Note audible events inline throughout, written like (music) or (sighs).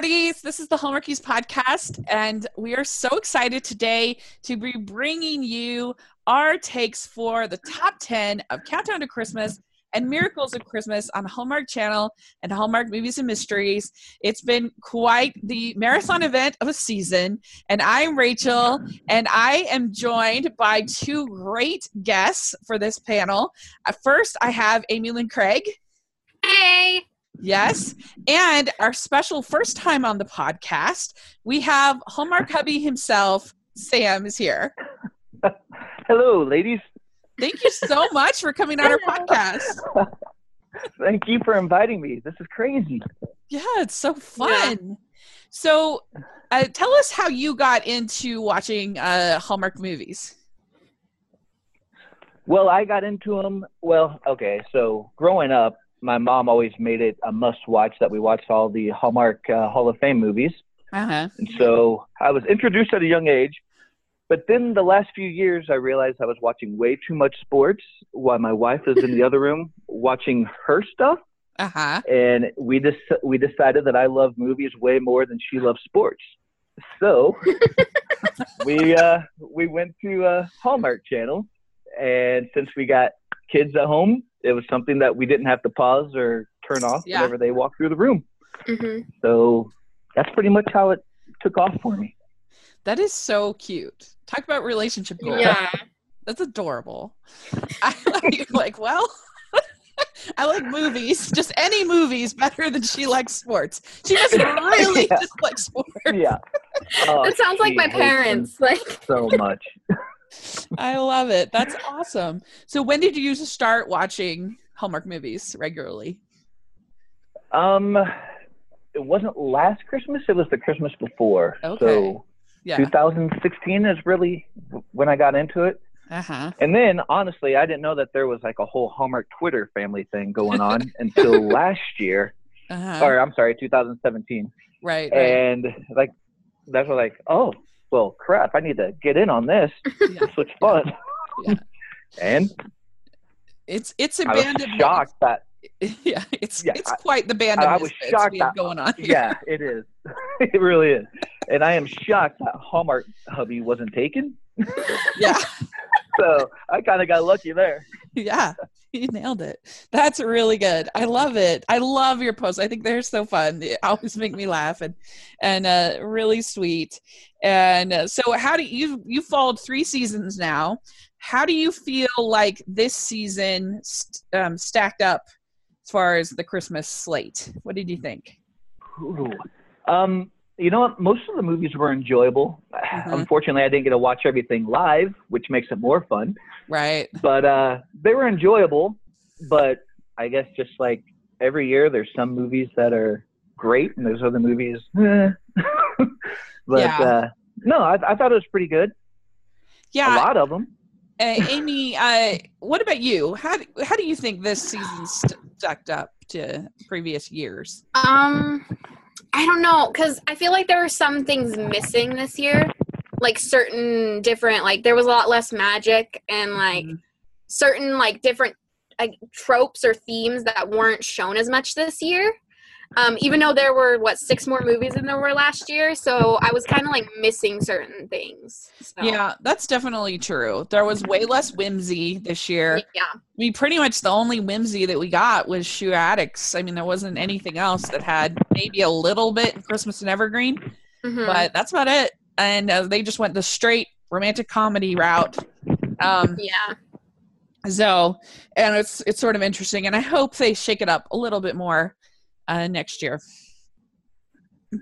This is the Hallmarkies podcast, and we are so excited today to be bringing you our takes for the top 10 of Countdown to Christmas and Miracles of Christmas on Hallmark Channel and Hallmark Movies and Mysteries. It's been quite the marathon event of a season, and I'm Rachel, and I am joined by two great guests for this panel. First, I have Amy Lynn Craig. Hey. Yes. And our special first time on the podcast, we have Hallmark hubby himself, Sam, is here. (laughs) Hello, ladies. Thank you so much for coming on our (laughs) podcast. Thank you for inviting me. This is crazy. Yeah, it's so fun. Yeah. So, uh, tell us how you got into watching uh, Hallmark movies. Well, I got into them. Well, okay. So, growing up, my mom always made it a must watch that we watched all the Hallmark uh, Hall of Fame movies. Uh-huh. And so I was introduced at a young age. But then the last few years, I realized I was watching way too much sports while my wife was in the (laughs) other room watching her stuff. Uh-huh. And we just we decided that I love movies way more than she loves sports. So (laughs) we uh, we went to uh, Hallmark Channel, and since we got kids at home, it was something that we didn't have to pause or turn off yeah. whenever they walk through the room. Mm-hmm. So that's pretty much how it took off for me. That is so cute. Talk about relationship goals. Yeah. That's adorable. (laughs) I like, like well, (laughs) I like movies, just any movies better than she likes sports. She doesn't (laughs) really yeah. just like sports. Yeah. Oh, it sounds like my parents. Like so much. I love it. That's awesome. So when did you start watching Hallmark movies regularly? Um it wasn't last Christmas, it was the Christmas before. Okay. So yeah. 2016 is really when I got into it. Uh-huh. And then honestly, I didn't know that there was like a whole Hallmark Twitter family thing going on (laughs) until last year. Uh-huh. Or I'm sorry, 2017. Right, right. And like that's what like, oh, well, crap, I need to get in on this. (laughs) Yeah. This looks fun. Yeah. (laughs) and it's it's a band of shocked that (laughs) yeah, it's yeah, it's quite the band of I, I was shocked that, going on. Here. Yeah, it is. it really is. And I am shocked that Hallmark hubby wasn't taken. yeah. so I kind of got lucky there. Yeah, you (laughs) nailed it. That's really good. I love it. I love your posts. I think they're so fun. They always make me laugh and and uh, really sweet. And uh, so, how do you you followed three seasons now? How do you feel like this season st- um, stacked up as far as the Christmas slate? What did you think? Ooh. Um, you know what? Most of the movies were enjoyable. (sighs) Mm-hmm. Unfortunately, I didn't get to watch everything live, which makes it more fun. Right. But uh, they were enjoyable. But I guess just like every year, there's some movies that are great, and there's other movies. Eh. (laughs) but yeah. uh, no, I, I thought it was pretty good. Yeah, a lot of them. Uh, Amy, uh, what about you? How do, how do you think this season st- stacked up to previous years? Um, I don't know, because I feel like there were some things missing this year, like certain different, like there was a lot less magic and like mm-hmm. certain like different like tropes or themes that weren't shown as much this year. Um, even though there were what six more movies than there were last year, so I was kind of like missing certain things. So. Yeah, that's definitely true. There was way less whimsy this year. Yeah, we pretty much the only whimsy that we got was Shoe Addicts. I mean, there wasn't anything else that had maybe a little bit in Christmas and Evergreen, mm-hmm. but that's about it. And uh, they just went the straight romantic comedy route. Um, yeah. So, and it's it's sort of interesting, and I hope they shake it up a little bit more uh, next year.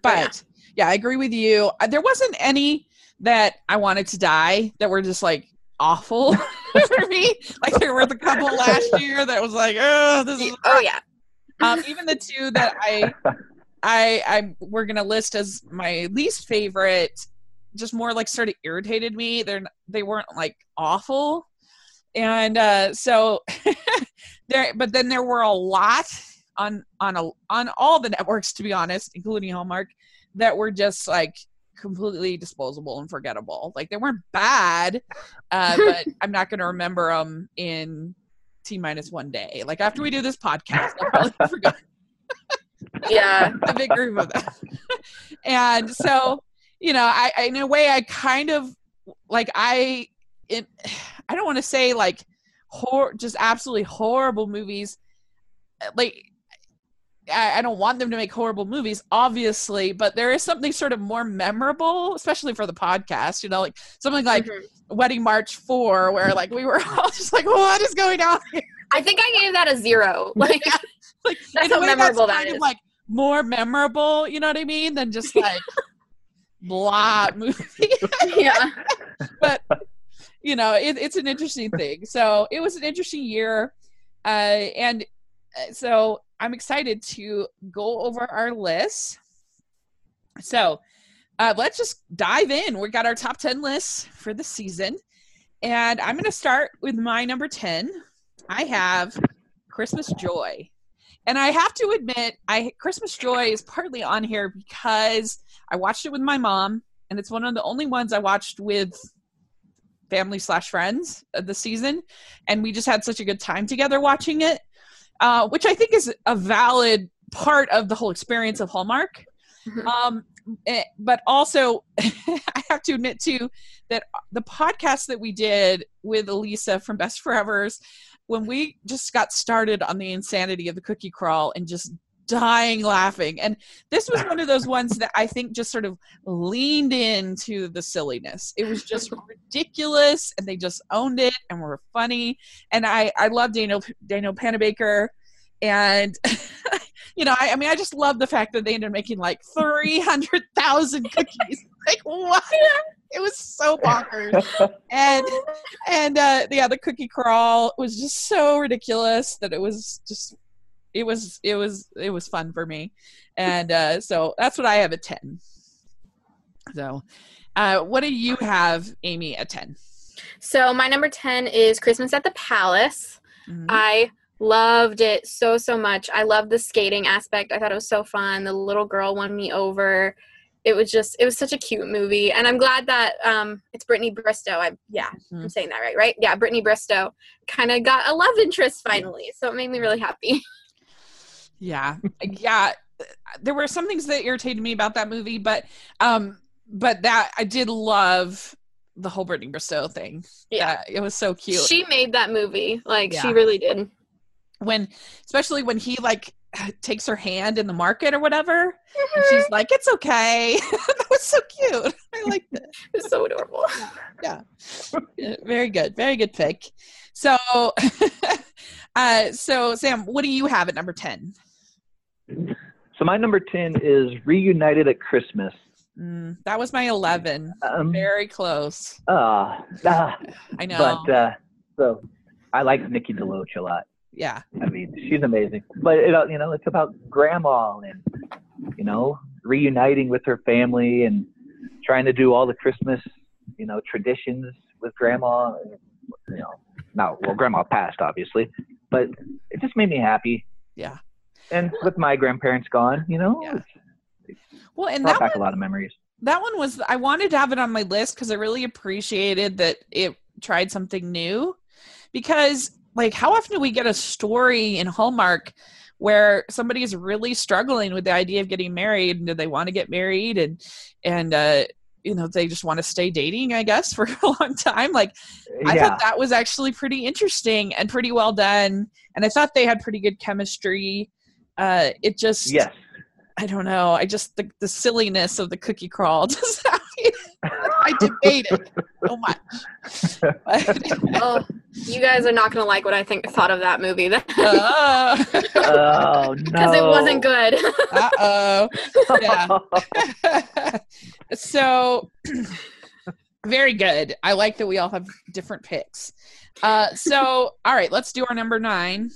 But yeah. yeah, I agree with you. Uh, there wasn't any that I wanted to die that were just like awful (laughs) for me. Like there were the couple (laughs) last year that was like, oh, this is. Oh yeah. Um, even the two that I, (laughs) I, I we're gonna list as my least favorite, just more like sort of irritated me. They're they weren't like awful, and uh, so there. But then there were a lot on on a on all the networks to be honest including hallmark that were just like completely disposable and forgettable like they weren't bad uh, (laughs) but i'm not going to remember them in t minus one day like after we do this podcast i'll probably (laughs) forget (laughs) Yeah. a big group of them. and so, you know, I, I in a way I kind of like I it (sighs) I don't want to say like hor just absolutely horrible movies. Like I, I don't want them to make horrible movies, obviously, but there is something sort of more memorable, especially for the podcast, you know, like something like Mhm. Wedding March 4, where like we were (laughs) all just like, what is going on here? I think I gave that a zero. (laughs) Like, Like, That's how memorable that's that kind of like more memorable, you know what I mean, than just like (laughs) blah movie. yeah. but you know, it, it's an interesting thing. So it was an interesting year, uh, and uh, so I'm excited to go over our list. So uh, let's just dive in. We got our top ten lists for the season, and I'm going to start with my number ten. I have Christmas Joy. And I have to admit, I Christmas Joy is partly on here because I watched it with my mom, and it's one of the only ones I watched with family slash friends of the season, and we just had such a good time together watching it, uh, which I think is a valid part of the whole experience of Hallmark. Mhm. Um, eh, but also, (laughs) I have to admit too that the podcast that we did with Elisa from Best Forevers, when we just got started on the insanity of the cookie crawl and just dying laughing. And this was one of those (laughs) ones that i think just sort of leaned into the silliness. It was just ridiculous and they just owned it and were funny. And i i love danielle danielle panabaker. And (laughs) you know I, I mean i just love the fact that they ended up making like 300000 (laughs) cookies. Like what? It was so bonkers. And and uh yeah the cookie crawl was just so ridiculous that it was just it was it was it was fun for me and uh so that's what i have at 10 so uh what do you have amy at 10 So my number 10 is Christmas at the Palace. Mhm. I loved it so so much. I loved the skating aspect. I thought it was so fun. The little girl won me over. It was just it was such a cute movie, and I'm glad that um it's Brittany Bristow. I yeah, I'm Mhm. saying that right, right? Yeah, Brittany Bristow kind of got a love interest finally, so it made me really happy. (laughs) yeah. (laughs) Yeah there were some things that irritated me about that movie but um but that i did love the whole Brittany Bristow thing. Yeah. Uh, it was so cute. She made that movie, like she really did. when especially when he like (sighs) takes her hand in the market or whatever and she's like it's okay. (laughs) That was so cute. I like it. (laughs) It was so adorable. Yeah, very good very good pick. So uh so sam what do you have at number 10 So my number ten is reunited at Christmas. mm, that was my 11 Um, very close ah, ah, i know but uh, so I like Nikki DeLoach a lot. yeah I mean, she's amazing. But it, uh, you know, it's about grandma and you know reuniting with her family and trying to do all the Christmas you know traditions with grandma. You know, now well, grandma passed obviously, but it just made me happy. yeah And with my grandparents gone, you know, Yeah. it's well and brought that back one, a lot of memories. that one was i wanted to have it on my list because i really appreciated that it tried something new. Because like how often do we get a story in hallmark where somebody is really struggling with the idea of getting married and do they want to get married and and uh you know they just want to stay dating i guess (laughs) for a long time? Like i thought that was actually pretty interesting and pretty well done and i thought they had pretty good chemistry uh it just yes. I don't know. I just the, the silliness of the cookie crawl (laughs) just I debated so much. (laughs) But, oh, you guys are not gonna like what I think thought of that movie then, (laughs) uh oh no! because it wasn't good. uh oh. Yeah. so (clears throat) very good. I like that we all have different picks. Uh, so all right, let's do our number nine.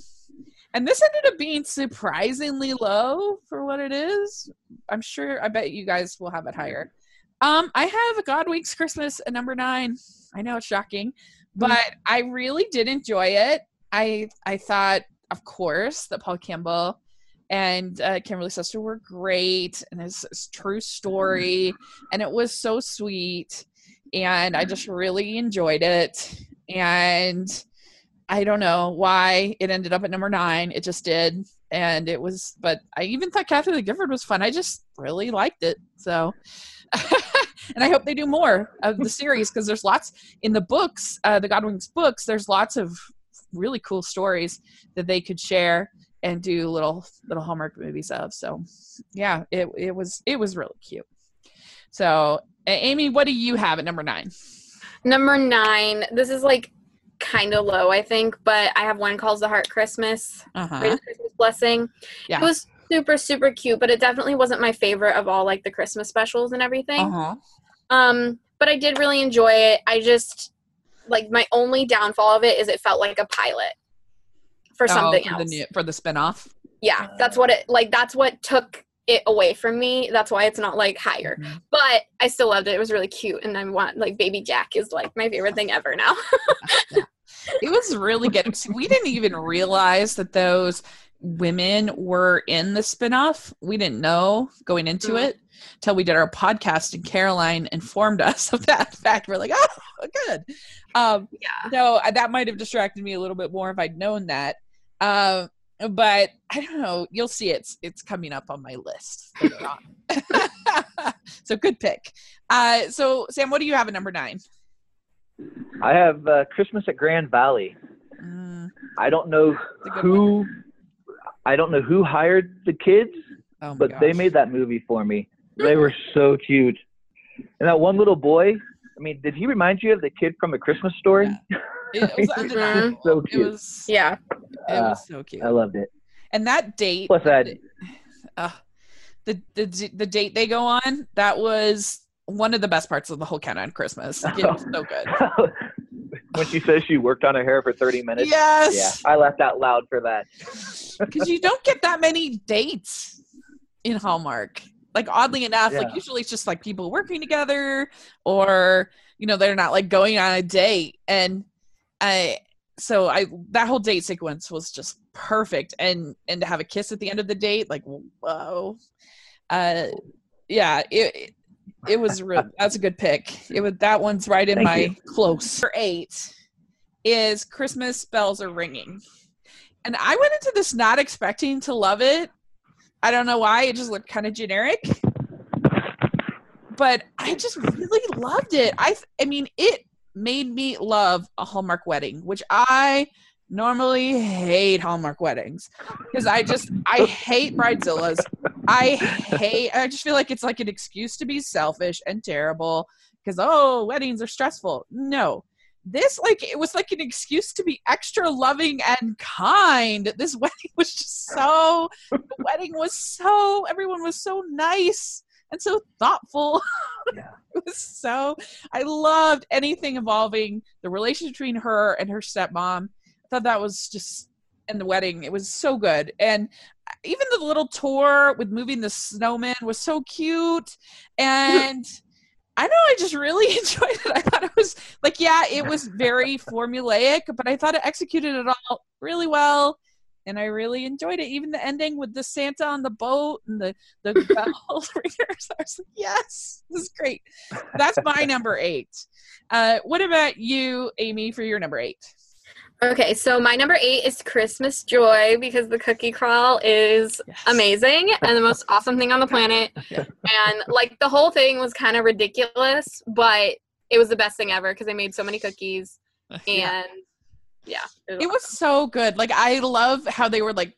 And this ended up being surprisingly low for what it is. I'm sure. I bet you guys will have it higher. Um, I have Godwink Christmas at number nine. I know it's shocking, but I really did enjoy it. I I thought, of course, that Paul Campbell and uh, Kimberley Sustad were great, and it's, it's true story, and it was so sweet, and I just really enjoyed it. And I don't know why it ended up at number nine. It just did, and it was. But I even thought Kathie Lee Gifford was fun. I just really liked it. So. (laughs) and I hope they do more of the series because there's lots in the books, uh, the Godwinks books. There's lots of really cool stories that they could share and do little little Hallmark movies of. So, yeah, it it was it was really cute. So, Amy, what do you have at number nine? Number nine. This is like kind of low, I think, but I have When Calls the Heart Christmas. Uh-huh. Christmas Blessing. Yeah. It was super super cute, but it definitely wasn't my favorite of all like the Christmas specials and everything. Uh-huh. Um, but I did really enjoy it. I just like my only downfall of it is it felt like a pilot for something oh, for else. The new, for the spinoff. yeah, that's what it like. That's what took it away from me. That's why it's not like higher. Mhm. But I still loved it. It was really cute, and I want like Baby Jack is like my favorite thing ever now. (laughs) It was really good. We didn't even realize that those women were in the spinoff. We didn't know going into Mhm. it till we did our podcast, and Caroline informed us of that (laughs) fact. We're like, oh, good. Um, yeah. so uh, that might have distracted me a little bit more if I'd known that. Um, but I don't know. You'll see it's it's coming up on my list later (laughs) on. so good pick. Uh, so Sam, what do you have at number nine? I have uh, Christmas at Grand Valley. Mm, I don't know who. I don't know who hired the kids, oh but they made that movie for me. They were so cute. And that one little boy. I mean, did he remind you of the kid from A Christmas Story? It was undeniable. So It cute. was Yeah. it was so cute. I loved it. And that date Plus, that (sighs) uh, the the the date they go on, that was one of the best parts of the whole countdown Christmas. (laughs) It was so good. (laughs) when she says she worked on her hair for 30 minutes. Yes. Yeah, I laughed out loud for that. (laughs) because you don't get that many dates in Hallmark. Like oddly enough, like usually it's just like people working together, or you know they're not like going on a date. And I, so I that whole date sequence was just perfect, and and to have a kiss at the end of the date, like whoa, uh, yeah, it. it was real. (laughs) That's a good pick. It was that one's right in Thank my you. close. Number eight is Christmas bells are ringing. And I went into this not expecting to love it. I don't know why. It just looked kind of generic. But I just really loved it. I I mean, it made me love a Hallmark wedding, which I normally hate Hallmark weddings because I just I hate bridezillas. I hate I just feel like it's like an excuse to be selfish and terrible because oh, weddings are stressful. No this like it was like an excuse to be extra loving and kind this (laughs) wedding was just so the wedding was so everyone was so nice and so thoughtful (laughs) Yeah. it was so i loved anything involving the relationship between her and her stepmom i thought that was just and the wedding it was so good and even the little tour with moving the snowman was so cute and I know I just really (laughs) enjoyed it. I thought it was like, yeah, it was very (laughs) formulaic, but I thought it executed it all really well. And I really enjoyed it. Even the ending with the Santa on the boat and the, the (laughs) bell ringers. (laughs) I was like, yes, this is great. That's my (laughs) number eight. Uh, what about you, Amy, for your number eight? Okay, so my number eight is Christmas Joy because the cookie crawl is Yes. amazing and the most awesome thing on the planet. And like the whole thing was kind of ridiculous, but it was the best thing ever because they made so many cookies and yeah, it was so good. Like I love how they were like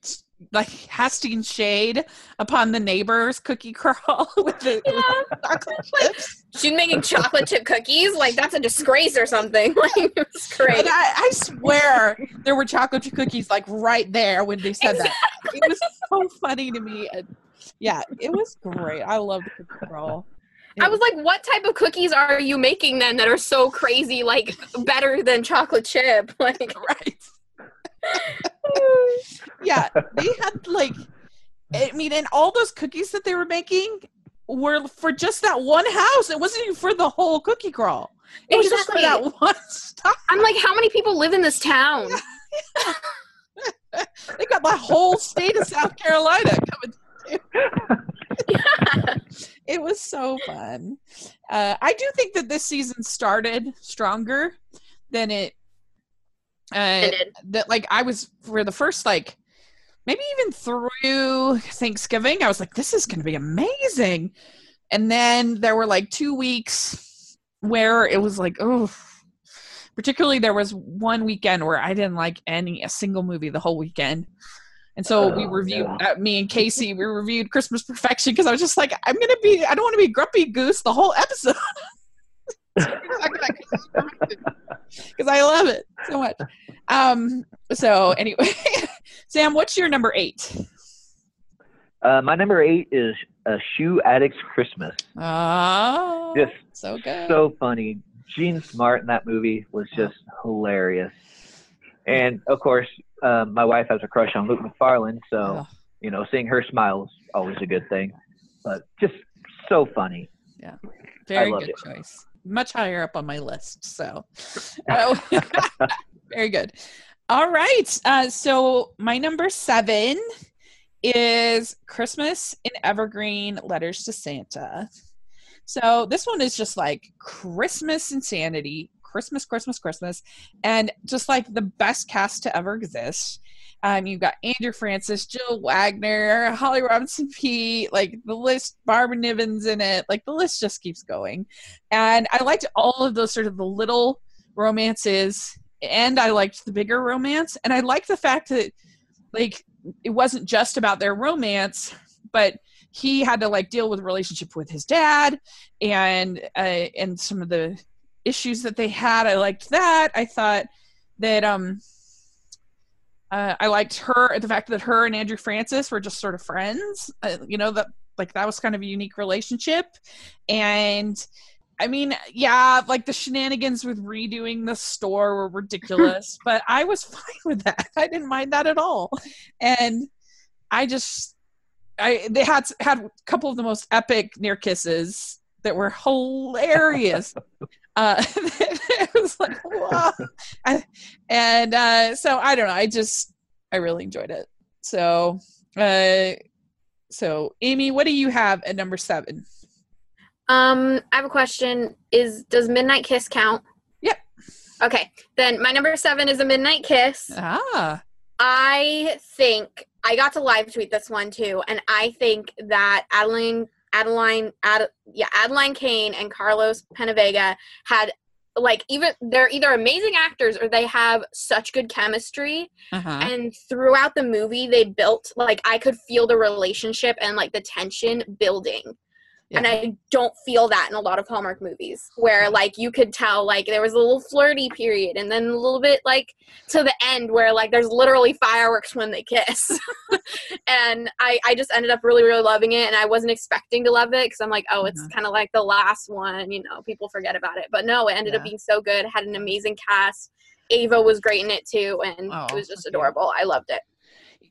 like casting shade upon the neighbors cookie crawl (laughs) with the, with chocolate chips. She's making chocolate chip cookies. Like that's a disgrace or something. (laughs) Like it was great. I, I swear there were chocolate chip cookies like right there when they said that. It was so funny to me. And yeah, it was great. I love the cookie crawl. I was like, what type of cookies are you making then that are so crazy, like better than chocolate chip? (laughs) Like, (laughs) right. (sighs) Yeah, they had like, I mean, and all those cookies that they were making were for just that one house. It wasn't even for the whole cookie crawl. It was just for that (laughs) one stop. I'm like, how many people live in this town? They got the whole state of South Carolina coming. (laughs) It was so fun. Uh, I do think that this season started stronger than it. Uh, Ended. that like I was for the first like maybe even through Thanksgiving. I was like, this is going to be amazing. And then there were like two weeks where it was like, oh, particularly there was one weekend where I didn't like any a single movie the whole weekend. And so we Oh, reviewed yeah. uh, me and Casey. We (laughs) reviewed Christmas Perfection because I was just like, I'm gonna be. I don't want to be grumpy goose the whole episode. (laughs) Because I love it so much. Um. So anyway, (laughs) Sam, what's your number eight? Uh, my number eight is a shoe addict's Christmas. Oh, Just so good. so funny. Jean Smart in that movie was just hilarious. And of course, um, my wife has a crush on Luke Macfarlane, so you know, seeing her smile is always a good thing. But just so funny. Yeah, very good it. choice. Much higher up on my list. So, (laughs) Oh. (laughs) very good. All right. Uh, so, my number seven is Christmas in Evergreen Letters to Santa. So, this one is just like Christmas insanity. Christmas, Christmas, Christmas, and just like the best cast to ever exist. Um, you've got Andrew Francis, Jill Wagner, Holly Robinson Peete, like the list, Barbara Niven's in it, like the list just keeps going. And I liked all of those sort of the little romances, and I liked the bigger romance. And I liked the fact that, like, it wasn't just about their romance, but he had to like deal with relationship with his dad and uh, and some of the issues that they had. I liked that. I thought that um uh, I liked her the fact that her and Andrew Francis were just sort of friends. Uh, you know that like that was kind of a unique relationship, and I mean, yeah, like the shenanigans with redoing the store were ridiculous, (laughs) but I was (laughs) fine with that. I didn't mind that at all, and I just I they had had a couple of the most epic near kisses that were hilarious. (laughs) uh, (laughs) it was like, wow. And uh, so I don't know. I just I really enjoyed it. So, uh, so Amy, what do you have at number seven? Um, I have a question. Is does Midnight Kiss count? Yep. Okay, then my number seven is a Midnight Kiss. Ah, I think I got to live tweet this one too, and I think that Adeline, Adeline, Ad, yeah, Adeline Kane and Carlos Penavega had like even they're either amazing actors or they have such good chemistry uh-huh. and throughout the movie they built like i could feel the relationship and like the tension building and i don't feel that in a lot of hallmark movies where like you could tell like there was a little flirty period and then a little bit like to the end where like there's literally fireworks when they kiss. (laughs) And i i just ended up really really loving it and i wasn't expecting to love it because i'm like oh it's Mhm. kind of like the last one you know people forget about it. But no it ended up being so good had an amazing cast. Ava was great in it too and Oh, it was just okay. adorable. I loved it.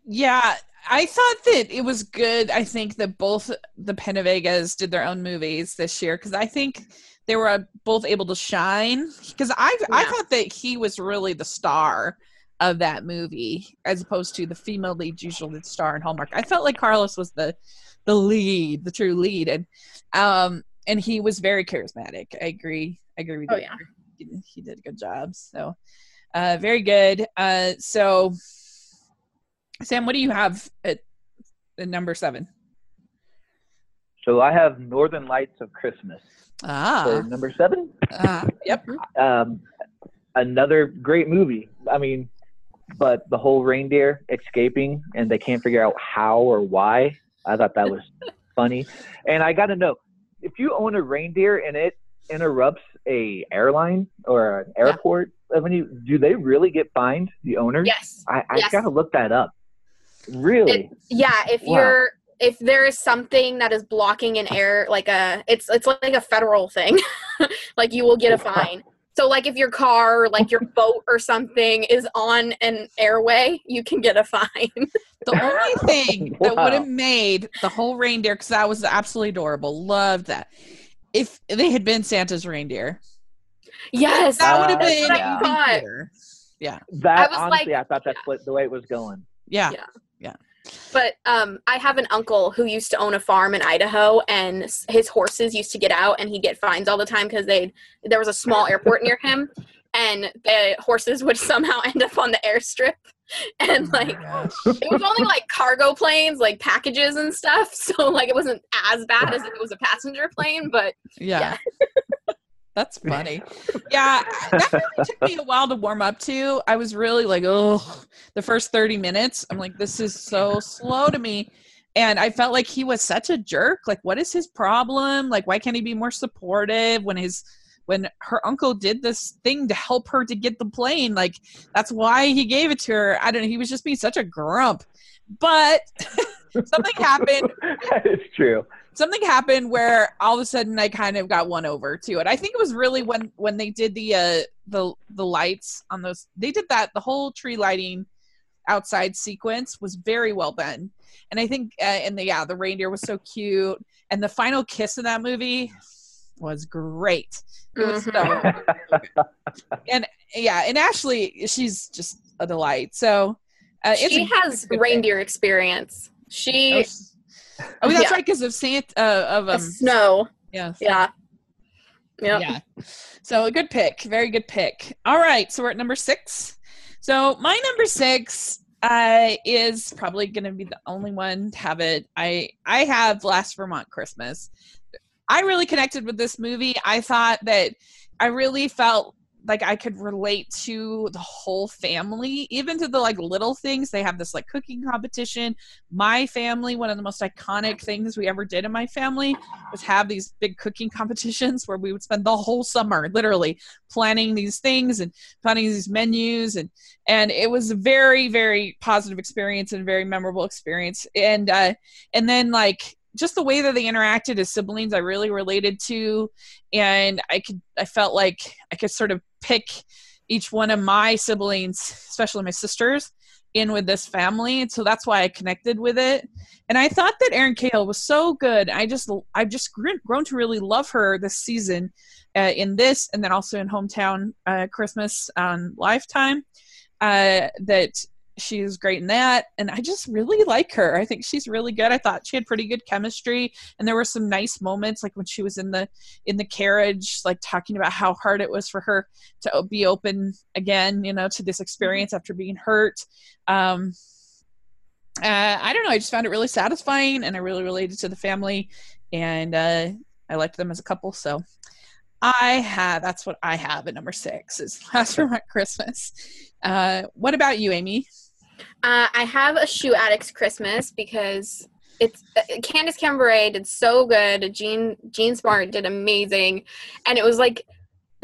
Yeah, I thought that it was good. I think that both the Penavegas did their own movies this year because I think they were uh, both able to shine. Because I I thought that he was really the star of that movie as opposed to the female lead usually the star in Hallmark. I felt like Carlos was the the lead, the true lead, and um and he was very charismatic. I agree. I agree with Oh, you. yeah. He, he did a good job. So uh very good. Uh so Sam, what do you have at, at number seven? So I have Northern Lights of Christmas for Ah, number seven. ah, yep. (laughs) Um, another great movie. I mean, but the whole reindeer escaping and they can't figure out how or why. I thought that was (laughs) funny. And I got to know if you own a reindeer and it interrupts a airline or an Yeah. airport, I mean, do they really get fined? The owners? yes I, I Yes. got to look that up. Really? Yeah, if Wow. you're if there is something that is blocking an air like a it's it's like a federal thing. (laughs) like you will get a fine. So like if your car, like your boat or something is on an airway, you can get a fine. (laughs) The only (laughs) thing that would have made the whole reindeer, because that was absolutely adorable, loved that. If they had been Santa's reindeer, yes. that would have Uh, been what yeah. even thought. better. Yeah, that I was honestly, like- I thought that's what, the way it was going. yeah, Yeah. But um, I have an uncle who used to own a farm in Idaho, and his horses used to get out, and he'd get fines all the time because they there was a small (laughs) airport near him, and the horses would (laughs) somehow end up on the airstrip. (laughs) and Oh like gosh. it was only like cargo planes, like packages and stuff. So like it wasn't as bad as if it was a passenger plane, but Yeah. That's (laughs) funny. Yeah, that movie took me a while to warm up to. I was really like, oh, the first 30 minutes, I'm like, this is so slow to me. And I felt like he was such a jerk. Like, what is his problem? Like, why can't he be more supportive when his when her uncle did this thing to help her to get the plane? Like, that's why he gave it to her. I don't know. He was just being such a grump. But (laughs) something happened (laughs) that is true. Something happened where all of a sudden I kind of got won over to it. I think it was really when when they did the uh the the lights on those they did that the whole tree lighting outside sequence was very well done. And I think uh, and the yeah, the reindeer was so cute and the final kiss in that movie was great. It was Mhm. so and yeah, and Ashley she's just a delight. So uh, she has it's a good pick. reindeer experience. Oh, She s- oh, that's Yeah. right because of Santa uh, of um snow. yeah Yeah. Yep. Yeah. So a good pick. Very good pick. All right. So we're at number six. So my number six uh, is probably going to be the only one to have it. I I have Last Vermont Christmas. I really connected with this movie. I thought that I really felt like I could relate to the whole family, even to the like little things. They have this like cooking competition. My family, one of the most iconic things we ever did in my family was have these big cooking (laughs) competitions where we would spend the whole summer literally planning these things and planning these menus and and it was a very very positive experience and a very memorable experience and uh and then like just the way that they interacted as siblings i really related to and i could i felt like i could sort of pick each one of my siblings especially my sisters in with this family and so that's why i connected with it and I thought that Erin Cahill was so good. I just I've just grown, to really love her this season, uh, in this and then also in Hometown uh, Christmas on Lifetime. Uh, that she is great in that, and I just really like her. I think she's really good. I thought she had pretty good chemistry, and there were some nice moments, like when she was in the in the carriage, like talking about how hard it was for her to be open again, you know, to this experience after being hurt. Um, uh, I don't know. I just found it really satisfying, and I really related to the family, and uh, I liked them as a couple. So I have that's what I have at number six is (laughs) Last Vermont Christmas. Uh, what about you, Amy? Uh, I have a shoe addicts Christmas because it's uh, Candace Cameron did so good. Jean Jean Smart did amazing, and it was like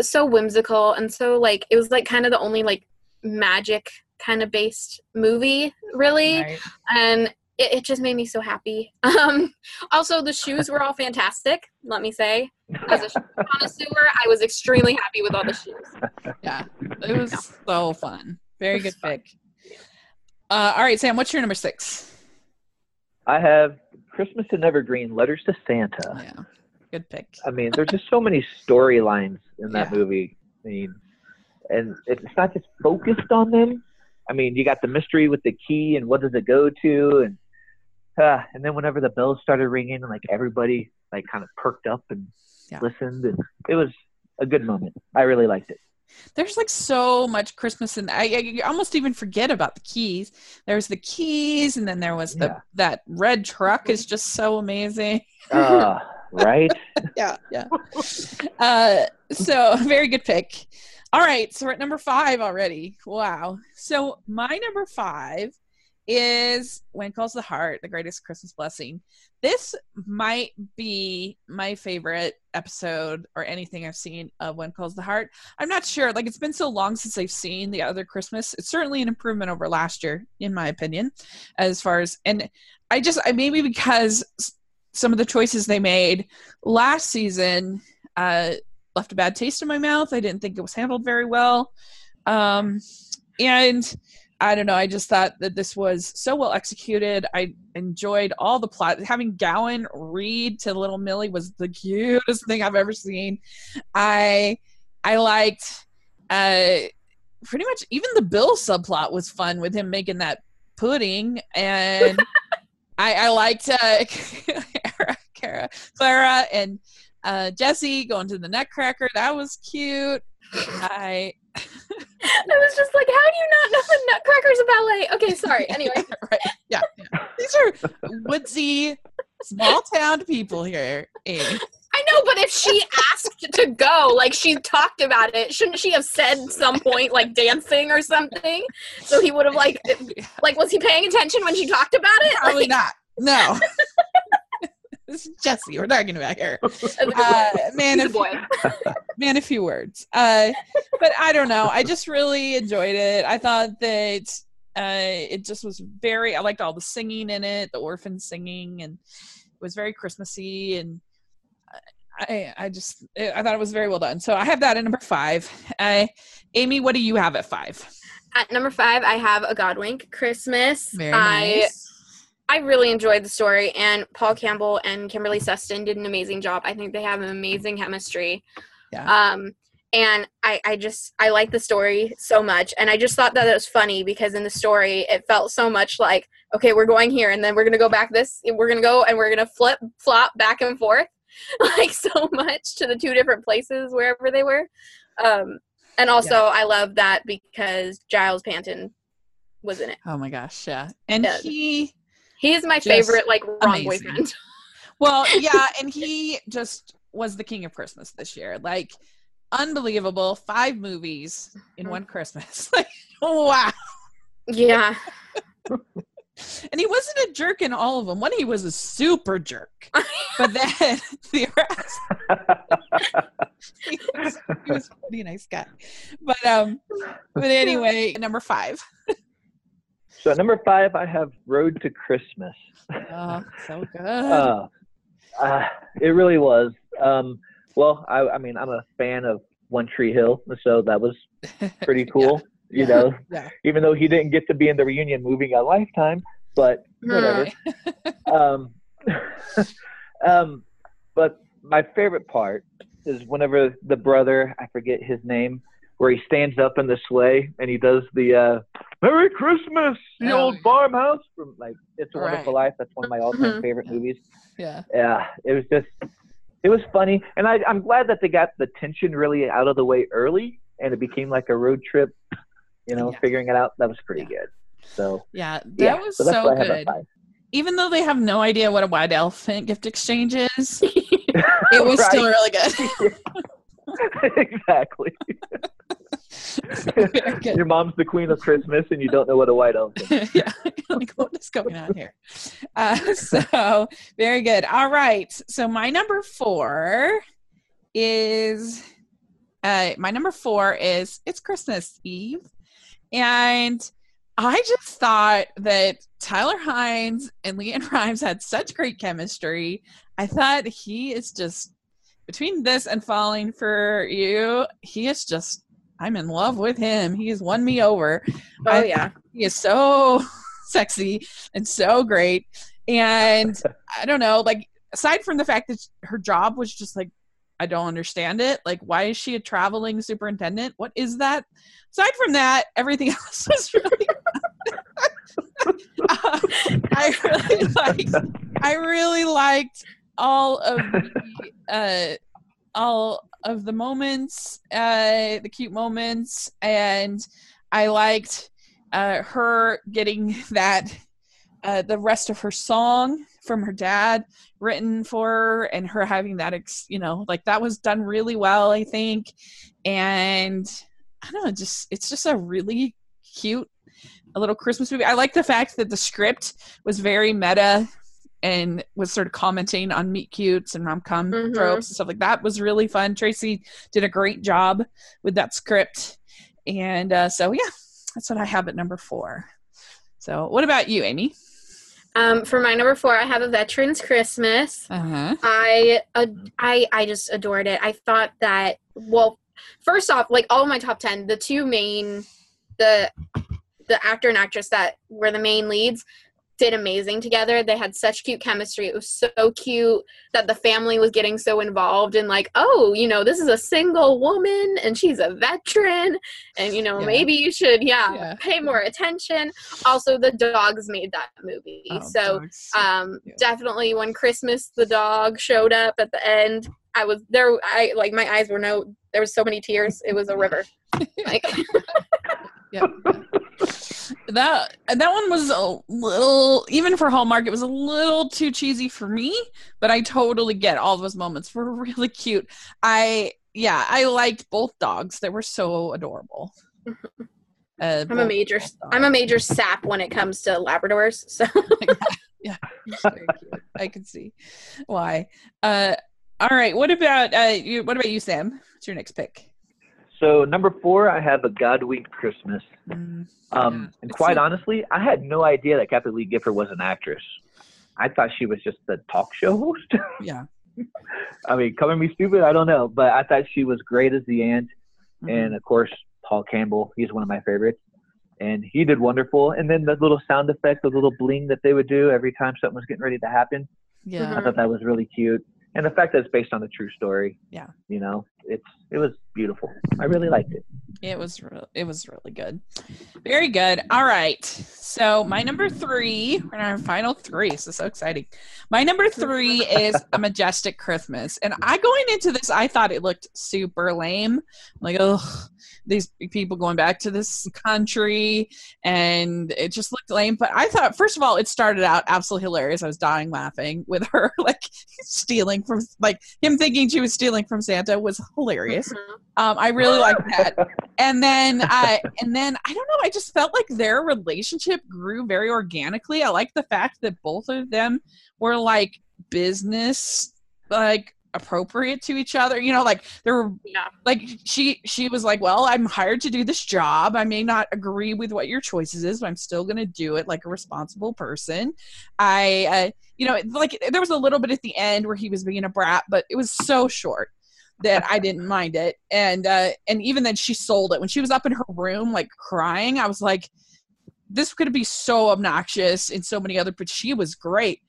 so whimsical and so like it was like kind of the only like magic kind of based movie really, Right. and it, it just made me so happy. (laughs) Um, also the shoes were all fantastic. Let me say, as a shoe (laughs) connoisseur, I was extremely happy with all the shoes. Yeah, it was so fun. Very good pick. Uh, all right, Sam. What's your number six? I have Christmas in Evergreen, Letters to Santa. Yeah, good pick. I mean, there's just so many storylines in that Yeah. movie. I mean, and it's not just focused on them. I mean, you got the mystery with the key and what does it go to, and uh, and then whenever the bells started ringing, like everybody like kind of perked up and Yeah. listened, and it was a good moment. I really liked it. There's like so much Christmas and I, I almost even forget about the keys. There's the keys, and then there was the Yeah. that red truck is just so amazing. Uh, right? (laughs) yeah, yeah. Uh, so (laughs) very good pick. All right, so we're at number five already. Wow. So my number five is When Calls the Heart, the greatest Christmas blessing. This might be my favorite episode or anything I've seen of When Calls the Heart. I'm not sure. Like it's been so long since I've seen the other Christmas. It's certainly an improvement over last year, in my opinion, as far as and I just I maybe because some of the choices they made last season uh, left a bad taste in my mouth. I didn't think it was handled very well. Um, and I don't know. I just thought that this was so well executed. I enjoyed all the plot. Having Gowen read to little Millie was the cutest thing I've ever seen. I I liked uh, pretty much even the Bill subplot was fun with him making that pudding and (laughs) I, I liked uh, (laughs) Clara, Clara, Clara and uh, Jesse going to the Nutcracker. That was cute. I It was was just like, how do you not know the Nutcracker's a ballet? Okay, sorry. (laughs) Anyway, (laughs) right. Yeah, yeah. These are woodsy, small town people here. Amy. I know, but if she asked to go, like she talked about it, shouldn't she have said some point like dancing or something? So he would have like, (laughs) like was he paying attention when she talked about it? Probably Like, not. No. (laughs) this is Jesse we're talking about here. (laughs) Uh, man, he's a if, boy. (laughs) man, a few words. Uh, but I don't know. I just really enjoyed it. I thought that uh, it just was very. I liked all the singing in it, the orphan singing, and it was very Christmassy. And I, I just, I thought it was very well done. So I have that at number five. Uh, Amy, what do you have at five? At number five, I have a Godwink Christmas. Very nice. I really enjoyed the story, and Paul Campbell and Kimberley Sustad did an amazing job. I think they have an amazing chemistry. Yeah. Um, and I, I just I like the story so much, and I just thought that it was funny because in the story it felt so much like okay, we're going here, and then we're gonna go back this, we're gonna go, and we're gonna flip flop back and forth, (laughs) like so much to the two different places wherever they were. Um, and also I love that because Giles Panton was in it. Oh my gosh, yeah. And Yeah. he He's my Just favorite like wrong amazing. boyfriend. (laughs) Well, yeah, and he just was the king of Christmas this year. Like unbelievable, five movies in one Christmas. (laughs) like wow. Yeah. And he wasn't a jerk in all of them. One he was a super jerk. But (laughs) then the rest he was, he was a pretty nice guy. But um but anyway, number 5. So number five, I have Road to Christmas. Oh, (laughs) so good. Uh, uh, it really was. Um, well, I, I mean, I'm a fan of One Tree Hill, so that was (laughs) pretty cool. Yeah. You know, (laughs) Yeah. even though he didn't get to be in the reunion movie a lifetime, but whatever. um, um, but my favorite part is whenever the brother, I forget his name, where he stands up in the sleigh and he does the uh, "Merry Christmas," the Oh, old farmhouse from like "It's a Right. Wonderful Life." That's one of my all-time Mhm. favorite movies. Yeah. Yeah, it was just, it was funny, and I, I'm glad that they got the tension really out of the way early, and it became like a road trip. You know, Yeah. figuring it out. That was pretty good. So Yeah, that yeah, was so so what I have good. Even though they have no idea what a white elephant gift exchange is, (laughs) it was still really good. (laughs) (laughs) exactly. Good. Your mom's the queen of Christmas, and you don't know what a white elephant. is. (laughs) yeah, like what is going on here? Uh, so very good. All right. So my number four is uh, my number four is it's Christmas Eve, and I just thought that Tyler Hynes and LeAnn Rimes had such great chemistry. I thought he is just between this and falling for you, he is just I'm in love with him. He has won me over. Oh I- yeah. He is so (laughs) sexy and so great. And (laughs) I don't know, like aside from the fact that her job was just like I don't understand it. Like why is she a traveling superintendent? What is that? Aside from that, everything (laughs) else was really Uh, I really liked I really liked all of the uh all of the moments, uh the cute moments and I liked uh her getting (laughs) that uh the rest of her song from her dad written for her and her having that ex- you know like that was done really well I think and I don't know just it's just a really cute a little Christmas movie. I like the fact that the script was very meta and was sort of commenting on meet cutes and rom com Mhm. tropes and stuff like that. Was really fun. Tracy did a great job with that script, and uh, so yeah, that's what I have at number four. So, what about you, Amy? Um, for my number four, I have a Veterans Christmas. Uh huh. I ad- I I just adored it. I thought that well, first off, like all my top ten, the two main the the actor and actress that were the main leads did amazing together. They had such cute chemistry. It was so cute that the family was getting so involved and like, oh, you know, this is a single woman and she's a veteran and you know, Yeah. maybe you should yeah, Yeah. pay more attention. Also the dogs made that movie. Oh, so dogs. um cute. definitely when christmas the dog showed up at the end i was there i like my eyes were no there was so many tears it was a river (laughs) like yeah. (laughs) that that one was a little even for Hallmark. It was a little too cheesy for me, but I totally get all those moments were (laughs) really cute. I yeah, I liked both dogs. They were so adorable. Uh, (laughs) I'm a major I'm a major sap when it comes to Labradors. So (laughs) yeah, I can see why. Uh, all right, what about uh, you? What about you, Sam? What's your next pick? So number four, I have a Godwink Christmas. Mm, um, yeah. and quite so- honestly, I had no idea that Kathie Lee Gifford was an actress. I thought she was just the talk show host. (laughs) Yeah. I mean, calling me stupid, I don't know, but I thought she was great as the aunt, mm-hmm. and of course Paul Campbell. He's one of my favorites, and he did wonderful. And then the little sound effect, the little bling that they would do every time something was getting ready to happen. Yeah, I thought that was really cute and the fact that it's based on a true story. Yeah. You know, it's it was beautiful. I really mm-hmm. liked it. It was re- it was really good. Very good. All right. So my number three, we're in our final three. So so exciting. My number three is a majestic Christmas, and I going into this, I thought it looked super lame. like, oh, these people going back to this country and it just looked lame but i thought first of all it started out absolutely hilarious i was dying laughing with her (laughs) like stealing from like him thinking she was stealing from santa was hilarious. Mm-hmm. um, i really like that. And then i and then i don't know i just felt like their relationship grew very organically. I like the fact that both of them were like business like appropriate to each other. You know like there were yeah. like she she was like well i'm hired to do this job. I may not agree with what your choices is but i'm still going to do it like a responsible person. I uh, you know like there was a little bit at the end where he was being a brat but it was so short that I didn't mind it. And uh and even then she sold it. When she was up in her room like crying, I was like this could be so obnoxious in so many other but she was great.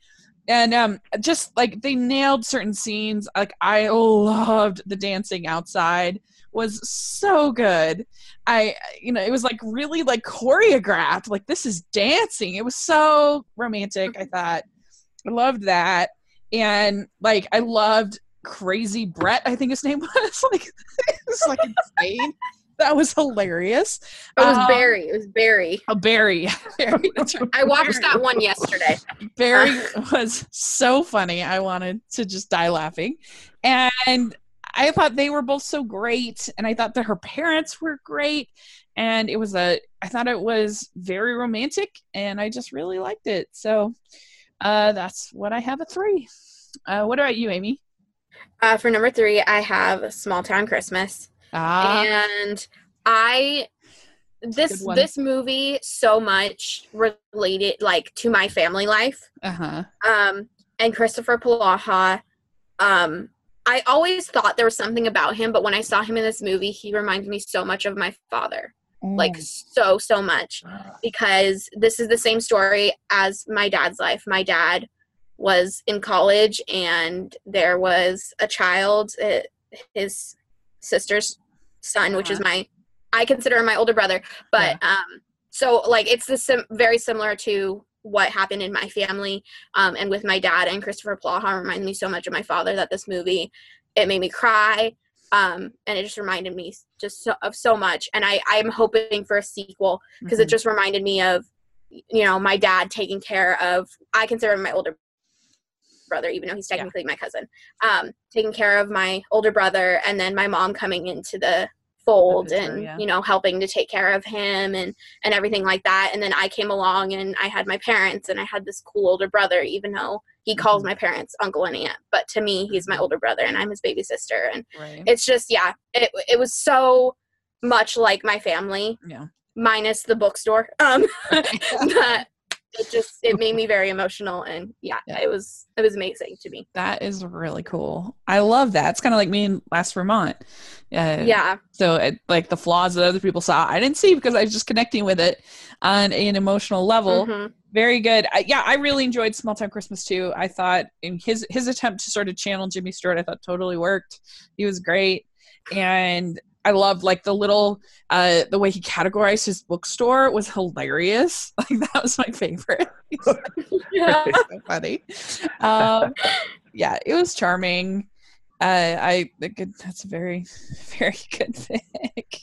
And um just like they nailed certain scenes. Like i loved the dancing outside. Was so good. I you know it was like really like choreographed. Like this is dancing. It was so romantic i thought. I loved that. And like i loved crazy brett i think his name (laughs) was like it was like insane that was hilarious. It was um, Barry. It was Barry. Oh, Barry. (laughs) Barry right. (laughs) I watched that one yesterday. Barry was so funny. I wanted to just die laughing. And I thought they were both so great. And I thought that her parents were great. And it was a, I thought it was very romantic. And I just really liked it. So uh, that's what I have a three. Uh, what about you, Amy? Uh, for number three, I have Small Town Christmas. Ah. And I this this movie so much related like to my family life. Uh-huh. Um and Christopher Polaha um I always thought there was something about him, but when I saw him in this movie, he reminded me so much of my father. Mm. Like so so much because this is the same story as my dad's life. My dad was in college and there was a child uh, his sister's son, which uh-huh. is my I consider my older brother. But yeah. um, so like it's the sim- very similar to what happened in my family um, and with my dad and Christopher Polaha reminded me so much of my father that this movie it made me cry um, and it just reminded me just so, of so much and I I'm hoping for a sequel because mm-hmm. it just reminded me of you know my dad taking care of I consider him my older brother, even though he's technically yeah. my cousin, um, taking care of my older brother, and then my mom coming into the fold and yeah. you know helping to take care of him and and everything like that and then i came along and i had my parents and i had this cool older brother even though he calls mm-hmm. my parents uncle and aunt but to me he's my older brother and i'm his baby sister and right. it's just yeah it, it was so much like my family yeah minus the bookstore um (laughs) (laughs) but it just it made me very emotional and yeah, yeah, it was it was amazing to me. That is really cool. I love that. It's kind of like me in last vermont. Uh, yeah. so it, like the flaws that other people saw i didn't see because i was just connecting with it on an emotional level. Mm-hmm. very good. I, yeah i really enjoyed small town christmas too. I thought in his his attempt to sort of channel jimmy stewart i thought totally worked. He was great. And I loved like the little uh the way he categorized his bookstore was hilarious. (laughs) Like that was my favorite. (laughs) (laughs) yeah. so funny. Um yeah, it was charming. Uh, I that's a very, very good pick.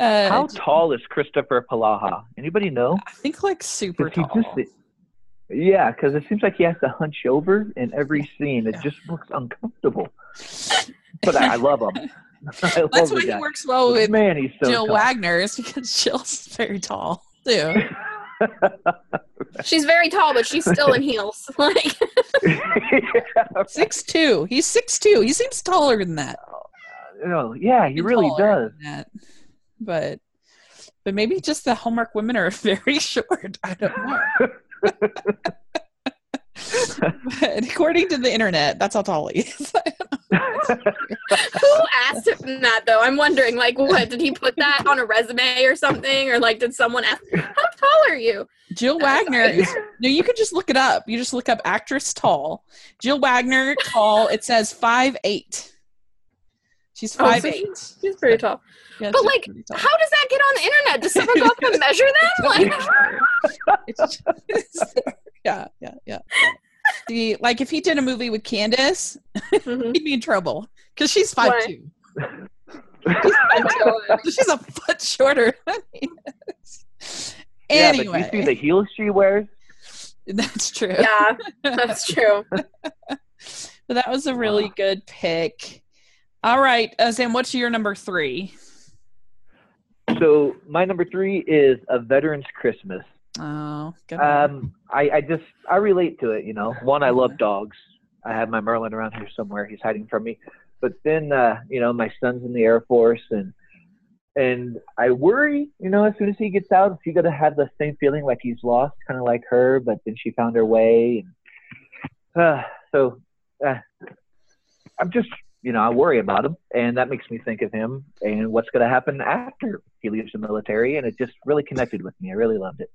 Uh, How tall is Christopher Polaha? Anybody know? I think like super tall. just- yeah, because it seems like he has to hunch over in every scene. It Yeah. just looks uncomfortable. But I, I love him. (laughs) I love That's the why he guy. works well with Man, he's so Jill tall. Wagner is because (laughs) Jill's very tall too. (laughs) She's very tall, but she's still in heels. Like Six two. He's six two. He seems taller than that. you know, yeah, he He's really does. than that. But but maybe just the Hallmark women are very short. I don't know. but according to the internet, that's how tall he is. Who asked him that though? I'm wondering, like, what did he put that on a resume or something, or like, did someone ask, "How tall are you?" Jill Wagner is no, you can just look it up. You just look up actress tall. Jill Wagner tall. It says five eight. She's Oh, five so eight. She's pretty tall. Yeah, But, like, tall. How does that get on the internet? Does someone go up and measure them? (laughs) Like, It's just- (laughs) yeah, yeah, yeah. The like if he did a movie with Candace, Mhm. he'd be in trouble because she's five Why? two. Oh, (laughs) She's a foot shorter than he is. Yeah, but you see the heels she wears? that's true. yeah, that's true. But (laughs) that was a really Wow. good pick. All right, uh, Sam, what's your number three? So my number three is a veteran's Christmas. Oh. Um, I, I just I relate to it. You know, one I love dogs. I have my Merlin around here somewhere. He's hiding from me. But then, uh, you know, my son's in the Air Force, and and I worry. You know, as soon as he gets out, is he gonna have the same feeling like he's lost, kind of like her? But then she found her way, and uh, so uh, I'm just. You know, I worry about him, and that makes me think of him and what's going to happen after he leaves the military. And it just really connected with me. I really loved it.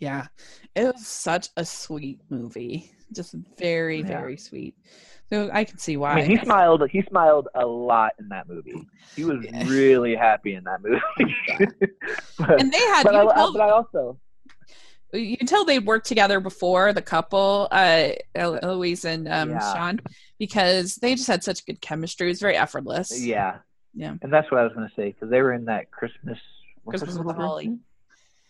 Yeah, it was such a sweet movie. Just very, Yeah. very sweet. So I can see why. I mean, he smiled. He smiled a lot in that movie. He was Yeah. really happy in that movie. (laughs) but, and they had but, you I, tell, but I also, you tell they'd worked together before the couple, uh, El- Eloise and um, Yeah. Sean, because they just had such good chemistry. It was very effortless. yeah, Yeah. and that's what I was going to say because they were in that Christmas. Christmas with? Holly.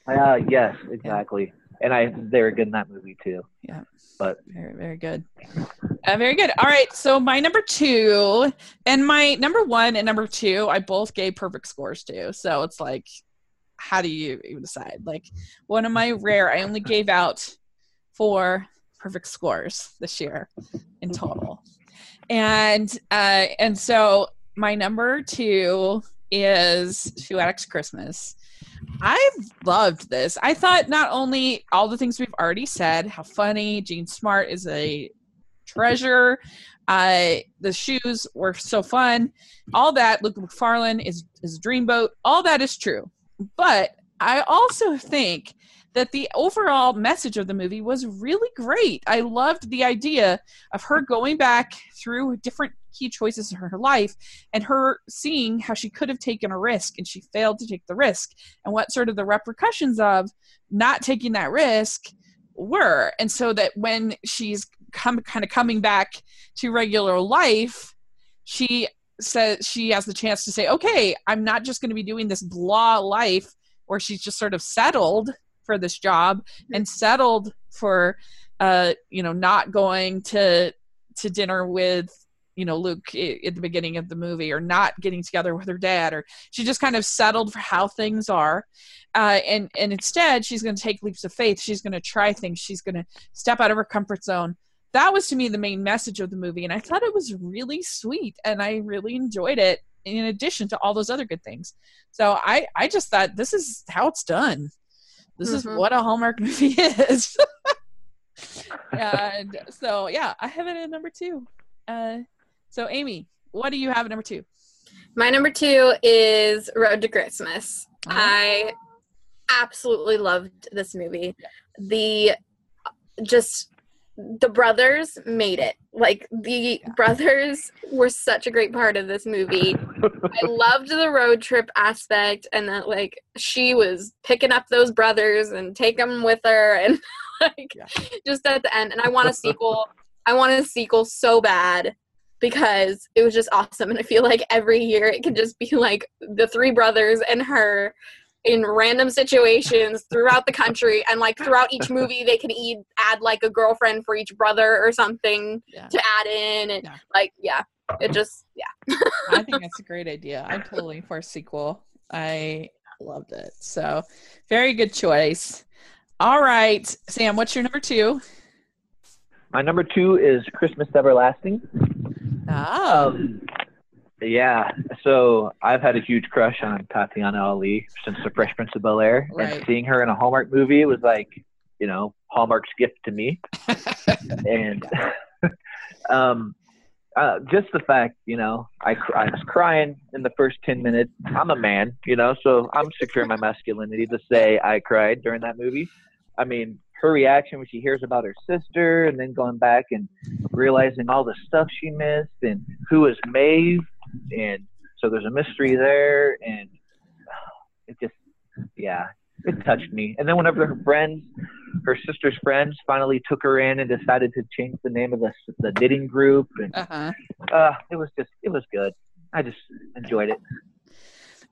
Uh, yes, exactly. And I, they were good in that movie too. Yeah. But very, very good. Uh, very good. All right. So my number two and my number one and number two, I both gave perfect scores to. So it's like, how do you even decide? Like one of my rare, I only gave out four perfect scores this year in total. And uh, and so my number two is Shoe Addicts Christmas. I've loved this. I thought not only all the things we've already said, how funny, Jean Smart is a treasure. Uh, the shoes were so fun. All that, Luke Macfarlane is is Dreamboat. All that is true. But I also think that the overall message of the movie was really great. I loved the idea of her going back through different key choices in her life and her seeing how she could have taken a risk and she failed to take the risk and what sort of the repercussions of not taking that risk were. And so that when she's come kind of coming back to regular life, she says she has the chance to say, okay, I'm not just going to be doing this blah life where she's just sort of settled for this job and settled for uh you know not going to to dinner with you know Luke at the beginning of the movie or not getting together with her dad or she just kind of settled for how things are uh, and and instead she's going to take leaps of faith. She's going to try things. She's going to step out of her comfort zone. That was to me the main message of the movie and i thought it was really sweet and i really enjoyed it in addition to all those other good things. So i i just thought this is how it's done this is Mhm. what a hallmark (laughs) movie is (laughs) and so yeah i have it at number two uh so amy what do you have at number two My number two is Road to Christmas. Oh. I absolutely loved this movie. The just the brothers made it. Like the brothers were such a great part of this movie. I (laughs) loved the road trip aspect and that like she was picking up those brothers and take them with her and (laughs) like Yeah. just at the end and I want a sequel. I want a sequel so bad. because it was just awesome. And I feel like every year it can just be like the three brothers and her in random situations throughout the country and like throughout each (laughs) movie they can eat, add like a girlfriend for each brother or something Yeah. to add in and Yeah. like yeah it just yeah I think (laughs) that's a great idea. I'm totally for a sequel. I loved it. So, very good choice. All right, Sam, what's your number two? My number two is Christmas Everlasting. Oh, Um, yeah, so I've had a huge crush on Tatiana Ali since The Fresh Prince of Bel Air, Right. and seeing her in a Hallmark movie was like, you know, Hallmark's gift to me. (laughs) and (laughs) um, uh, just the fact, you know, I, I was crying in the first 10 minutes. I'm a man, you know, so I'm secure in my masculinity to say I cried during that movie. I mean, her reaction when she hears about her sister and then going back and realizing all the stuff she missed and who is Maeve. And so there's a mystery there. And it just, yeah, it touched me. And then whenever her friends, her sister's friends finally took her in and decided to change the name of the, the knitting group. And uh-huh. uh, it was just, it was good. I just enjoyed it.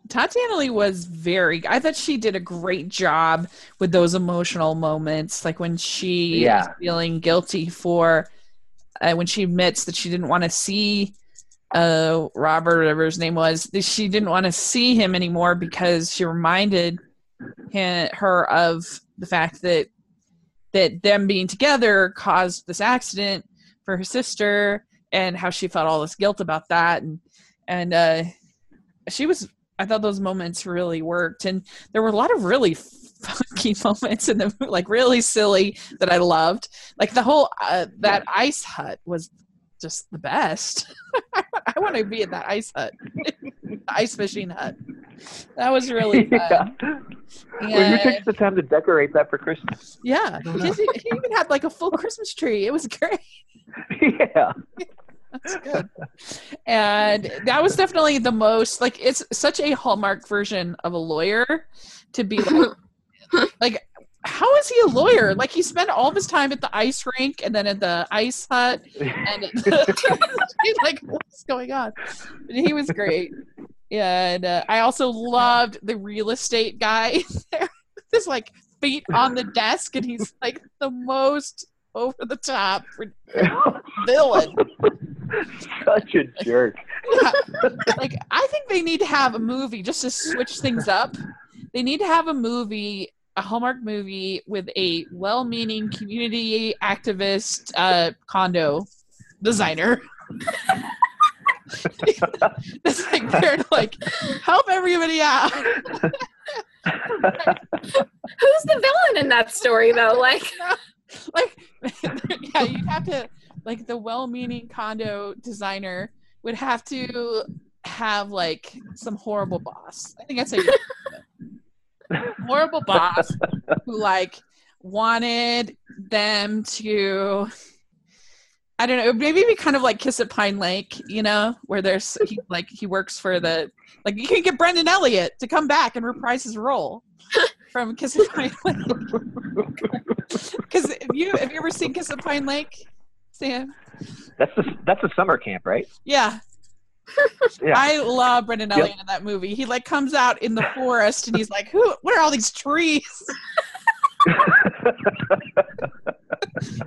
Tatiana Ali was very. I thought she did a great job with those emotional moments, like when she Yeah. is feeling guilty for uh, when she admits that she didn't want to see uh, Robert, whatever his name was. She didn't want to see him anymore because she reminded him, her of the fact that that them being together caused this accident for her sister, and how she felt all this guilt about that, and and uh, she was I thought those moments really worked, and there were a lot of really funky (laughs) moments in the like really silly that I loved. Like the whole uh, that ice hut was just the best. (laughs) I want to be in that ice hut, ice fishing hut. That was really (laughs) yeah. fun. Well, who And- takes the time to decorate that for Christmas? yeah, he, he even had like a full Christmas tree. It was great. (laughs) yeah. That's good. And that was definitely the most like it's such a hallmark version of a lawyer to be like, like how is he a lawyer? Like he spent all of his time at the ice rink and then at the ice hut and (laughs) (laughs) like what's going on? But he was great. Yeah, and uh, I also loved the real estate guy (laughs) there. His like feet on the desk and he's like the most over the top villain. Such a jerk. Yeah. like I think they need to have a movie just to switch things up. They need to have a movie, a Hallmark movie with a well-meaning community activist uh, condo designer. it's like they're like help everybody out. who's the villain in that story though (laughs) like like (laughs) yeah, you'd have to like the well-meaning condo designer would have to have like some horrible boss. I think that's a (laughs) horrible (laughs) boss who like wanted them to I don't know, maybe be kind of like Kiss at Pine Lake, you know, where there's he like he works for the like you can get Brennan Elliott to come back and reprise his role from Kiss at Pine Lake. Because have you have you ever seen Kiss at Pine Lake, Sam? That's a that's a summer camp, right? Yeah, Yeah. I love Brennan Yep. Elliott in that movie. He like comes out in the forest and he's like, "Who? What are all these trees?" (laughs)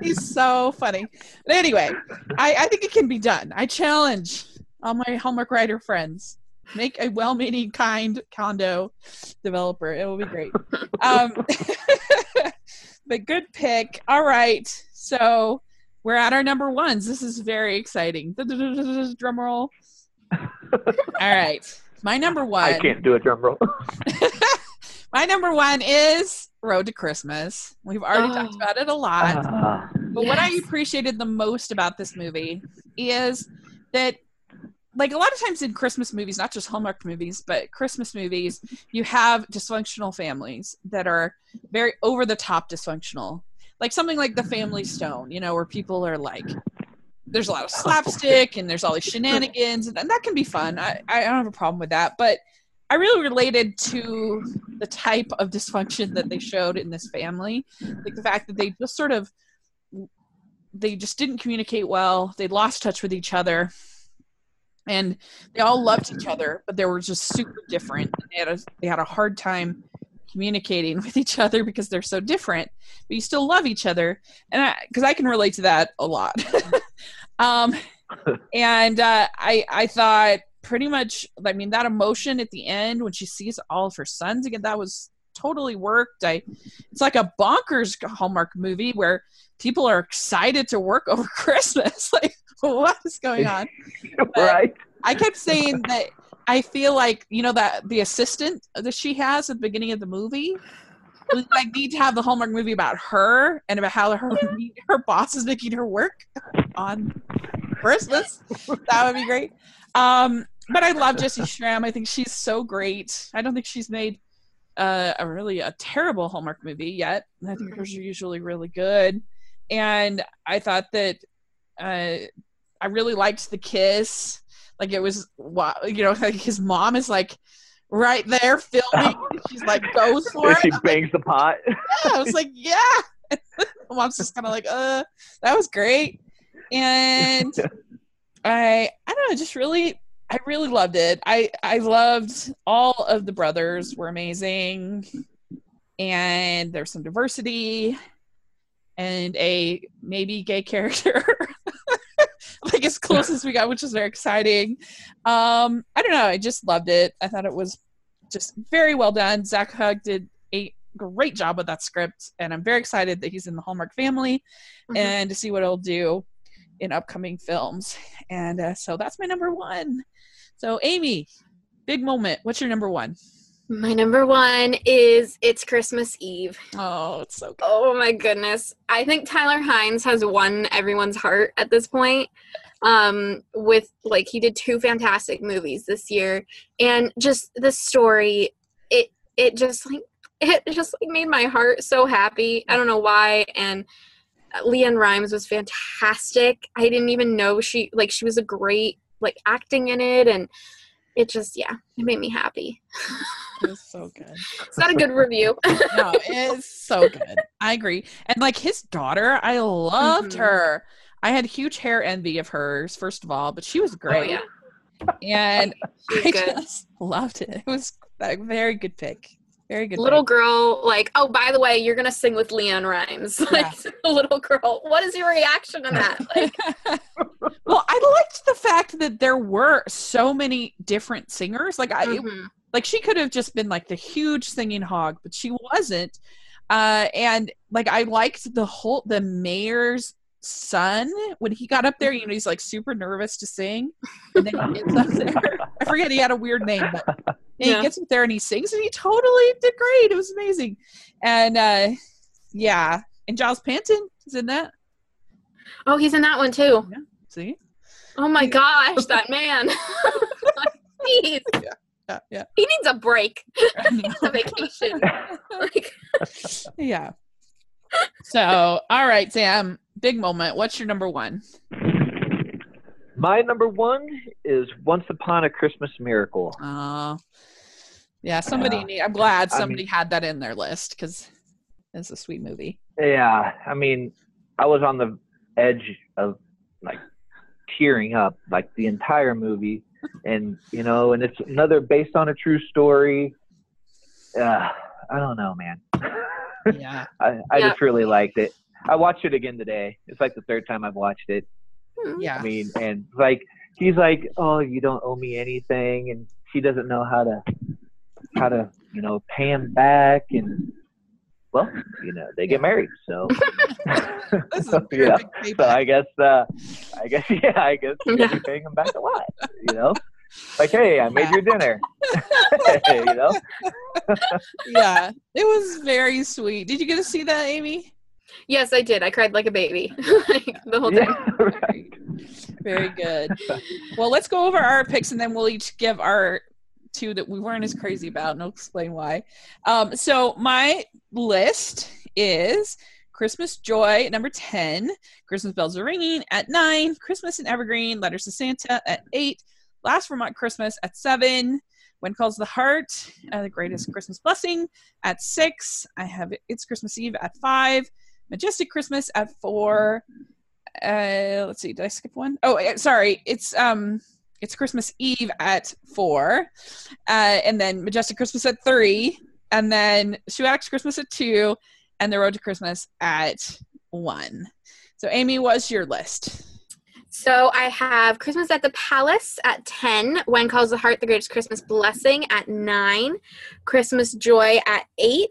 He's so funny. But anyway, I, I think it can be done. I challenge all my Hallmark writer friends. Make a well-meaning, kind condo developer. It will be great. Um, (laughs) but good pick. All right, so we're at our number ones. This is very exciting. (laughs) Drum roll. All right, my number one. I can't do a drum roll. (laughs) my number one is Road to Christmas. We've already Oh. talked about it a lot. Ah. But what I appreciated the most about this movie is that, like a lot of times in Christmas movies, not just Hallmark movies, but Christmas movies, you have dysfunctional families that are very over the top dysfunctional. Like something like The Family Stone, you know, where people are like, there's a lot of (laughs) oh, slapstick and there's all these shenanigans, and, and that can be fun. I, I don't have a problem with that. But I really related to the type of dysfunction that they showed in this family. Like the fact that they just sort of they just didn't communicate well. They lost touch with each other. And they all loved each other, but they were just super different. They had a, they had a hard time communicating (laughs) with each other because they're so different, but you still love each other. And because I, I, can relate to that a lot. (laughs) um, (laughs) and uh, I I thought pretty much. I mean, that emotion at the end when she sees all of her sons again, that was totally worked. I it's like a bonkers Hallmark movie where people are excited to work (laughs) over Christmas. (laughs) like, what is going on? right. I kept saying that I feel like you know that the assistant that she has at the beginning of the movie. We like need to have the Hallmark movie about her and about how her (laughs) her boss is making her work on Christmas. That would be great. Um, but I love Jessy Schram. I think she's so great. I don't think she's made uh, a really a terrible Hallmark movie yet. I think hers are usually really good. And I thought that uh, I really liked the kiss. Like it was, you know, like his mom is like right there filming. (laughs) She's like, goes for it. She bangs the pot. (laughs) Yeah, I was like, yeah. (laughs) mom's just kind of like, uh, that was great. And I, I don't know, just really, I really loved it. I, I loved all of the brothers were amazing, and there's some diversity, and a maybe gay character. Like as close as we got, which was very exciting. Um, I don't know. I just loved it. I thought it was just very well done. Zach Hug did a great job with that script, and I'm very excited that he's in the Hallmark family mm-hmm. and to see what he'll do in upcoming films. And uh, so that's my number one. So, Amy, big moment. What's your number one? My number one is It's Christmas Eve. Oh, it's so good. Oh my goodness. I think Tyler Hynes has won everyone's heart at this point. Um, with like he did two fantastic movies this year. And just the story, it it just like (laughs) it just like made my heart so happy. I don't know why. And LeAnn Rimes was fantastic. I didn't even know she like she was a great like acting in it and it just yeah, it made me happy. It's so (laughs) good. It's not a good review. (laughs) no, it's so good. I agree. And like his daughter, I loved mm-hmm. her. I had huge hair envy of hers, first of all, but she was oh, great. Oh, yeah. And (laughs) I good. just loved it. It was a very good pick. Very good. Little pick. girl, like, oh, by the way, you're gonna sing with LeAnn Rimes. (laughs) Like, yeah. little girl, what is your reaction to that? (laughs) Like, well, I liked the fact that there were so many different singers. Like, I, mm-hmm. like she could have just been like the huge singing hog, but she wasn't. Uh, and like, I liked the whole the mayor's son when he got up there you know he's like super nervous to sing and then he gets up (laughs) there i forget he had a weird name but yeah. he gets up there and he sings and he totally did great it was amazing and uh yeah and giles panton is in that oh he's in that one too yeah see oh my gosh that man (laughs) Jeez. yeah yeah, yeah. He needs a break. (laughs) he needs a vacation. like, yeah. So, all right, Sam big moment. What's your number one? My number one is Once Upon a Christmas Miracle. Oh, yeah. Somebody, uh, need, I'm glad somebody I mean, had that in their list because it's a sweet movie. Yeah, I mean, I was on the edge of like tearing up like the entire movie, and you know, and it's another based on a true story. Uh, I don't know, man. (laughs) Yeah, (laughs) I, I yeah. just really liked it. I watched it again today. It's like the third time I've watched it. Hmm. Yeah. I mean, and like he's like, "Oh, you don't owe me anything," and she doesn't know how to how to you know pay him back, and well, you know, they get married, so. (laughs) so, (laughs) yeah. so I guess, uh, I guess, yeah, I guess you're paying him back a lot, you know. Like, hey, I made your dinner. (laughs) (laughs) you know. yeah, it was very sweet. Did you get to see that, Amy? Yes, I did. I cried like a baby (laughs) like, the whole time. Yeah, right. Very good. Well, let's go over our picks and then we'll each give our two that we weren't as crazy about and I'll explain why. Um, so my list is Christmas Joy number 10, Christmas Bells Are Ringing at 9, Christmas in Evergreen, Letters to Santa at 8, Last Vermont Christmas at 7, When Calls the Heart, uh, The Greatest Christmas Blessing at 6, I have It's Christmas Eve at 5, Majestic Christmas at four, uh, let's see. Did I skip one? Oh, uh, sorry. It's um, it's Christmas Eve at four, uh, and then Majestic Christmas at three, and then Addicts Christmas at two, and The Road to Christmas at one. So, Amy, what's your list? So I have Christmas at the Palace at 10, When Calls the Heart, The Greatest Christmas Blessing at 9, Christmas Joy at 8,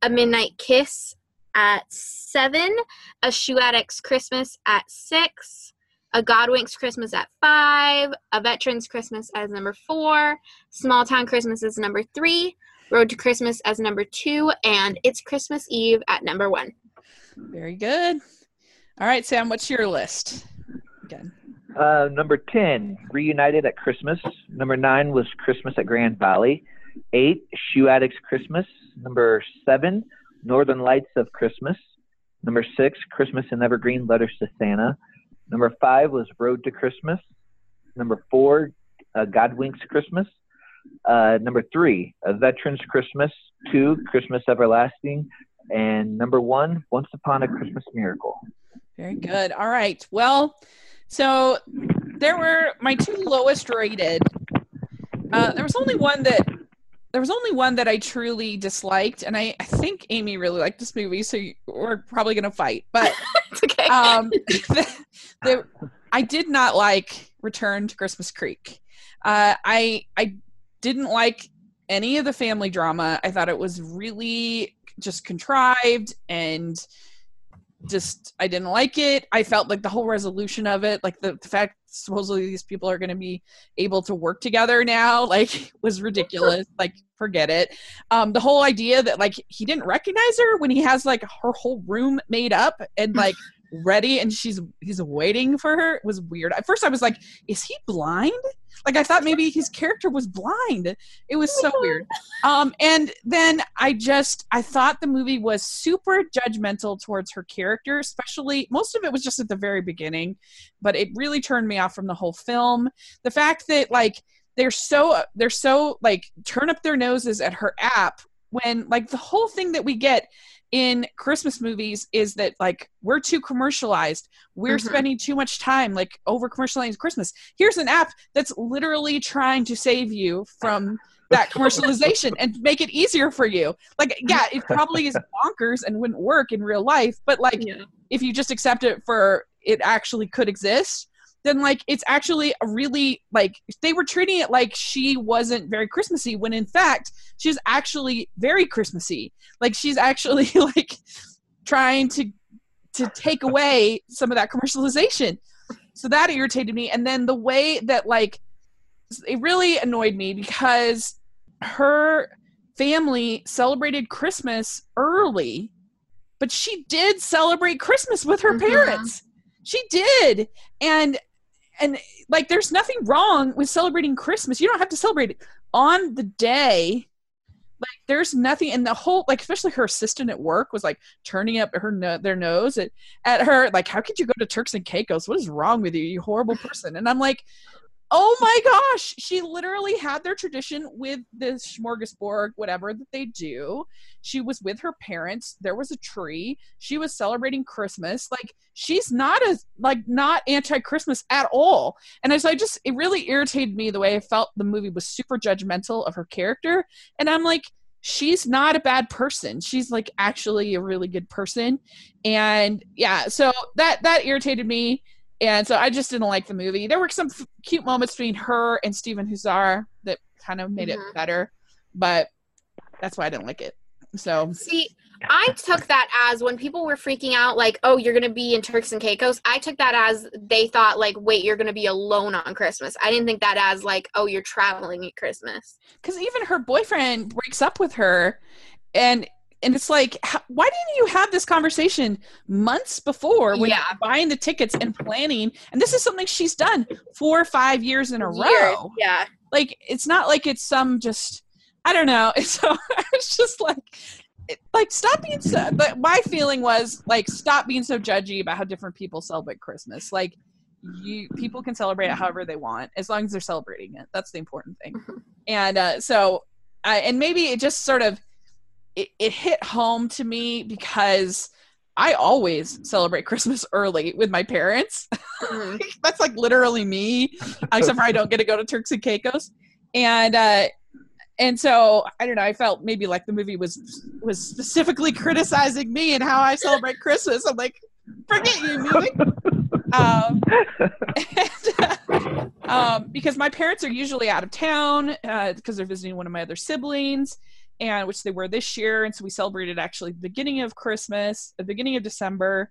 A Midnight Kiss at 7, A Shoe Addict's Christmas at 6, A Godwinks Christmas at 5, A Veterans Christmas as number 4, Small Town Christmas as number 3, Road to Christmas as number 2, and It's Christmas Eve at number 1. Very good. All right, Sam, what's your list? Again. Uh, number 10, Reunited at Christmas. Number 9 was Christmas at Grand Valley. 8, Shoe Addicts Christmas. Number 7, Northern Lights of Christmas. Number 6, Christmas in Evergreen Letters to Santa. Number 5 was Road to Christmas. Number 4, uh, Godwinks Christmas. Uh, number 3, A Veterans Christmas. 2, Christmas Everlasting. And number 1, Once Upon a Christmas Miracle. Very good. All right. Well, so there were my two lowest rated. Uh, there was only one that there was only one that I truly disliked, and I, I think Amy really liked this movie, so you, we're probably gonna fight. But (laughs) okay. um, (laughs) the, the, I did not like Return to Christmas Creek. Uh, I I didn't like any of the family drama. I thought it was really just contrived and just I didn't like it. I felt like the whole resolution of it, like the, the fact supposedly these people are going to be able to work together now, (laughs) like was ridiculous. (laughs) like forget it. Um, the whole idea that like he didn't recognize her when he has like her whole room made up and like ready and she's he's waiting for her was weird. At first I was like, is he blind? Like I thought maybe his character was blind. It was so (laughs) weird. Um, and then I just I thought the movie was super judgmental towards her character, especially most of it was just at the very beginning, but it really turned me off from the whole film. The fact that like they're so they're so like turn up their noses at her app when like the whole thing that we get in Christmas movies is that like we're too commercialized. We're mm-hmm. spending too much time like over commercializing Christmas. Here's an app that's literally trying to save you from that commercialization and make it easier for you. Like yeah, it probably is (laughs) bonkers and wouldn't work in real life, but like yeah. if you just accept it for it actually could exist, then like it's actually a really like they were treating it like she wasn't very christmassy when in fact she's actually very christmassy. Like she's actually (laughs) like trying to to take away some of that commercialization. So that irritated me. And then the way that like it really annoyed me because her family celebrated christmas early but she did celebrate christmas with her mm-hmm. parents. She did. And and like there's nothing wrong with celebrating christmas. You don't have to celebrate it. On the day like there's nothing and the whole like especially her assistant at work was like turning up her no- their nose at, at her like how could you go to turks and caicos? What is wrong with you you horrible person? And i'm like oh my gosh. She literally had their tradition with the smorgasbord whatever that they do. She was with her parents. There was a tree. She was celebrating christmas. Like she's not as like not anti-christmas at all. And as i just it really irritated me the way i felt the movie was super judgmental of her character. And i'm like she's not a bad person. She's like actually a really good person. And yeah so that that irritated me and so I just didn't like the movie. There were some f- cute moments between her and Stephen Huszar that kind of made mm-hmm. it better, but that's why I didn't like it. So see, I took that as when people were freaking out, like, "Oh, you're gonna be in Turks and Caicos." I took that as they thought, like, "Wait, you're gonna be alone on Christmas." I didn't think that as like, "Oh, you're traveling at Christmas." Because even her boyfriend breaks up with her, and and it's like why didn't you have this conversation months before when yeah. buying the tickets and planning and this is something she's done four or five years in a years. row yeah like it's not like it's some just i don't know (laughs) so it's just like like stop being so but my feeling was like stop being so judgy about how different people celebrate christmas like you people can celebrate it however they want as long as they're celebrating it that's the important thing mm-hmm. and uh so uh, and maybe it just sort of it, it hit home to me because I always celebrate Christmas early with my parents. Mhm. (laughs) That's like literally me, except for I don't get to go to Turks and Caicos. And uh and so I don't know, I felt maybe like the movie was was specifically criticizing me and how I celebrate Christmas. I'm like, forget you, movie. (laughs) Um, (laughs) and, um, because my parents are usually out of town because they're visiting one of my other siblings, and which they were this year, and so we celebrated actually the beginning of Christmas, the beginning of December,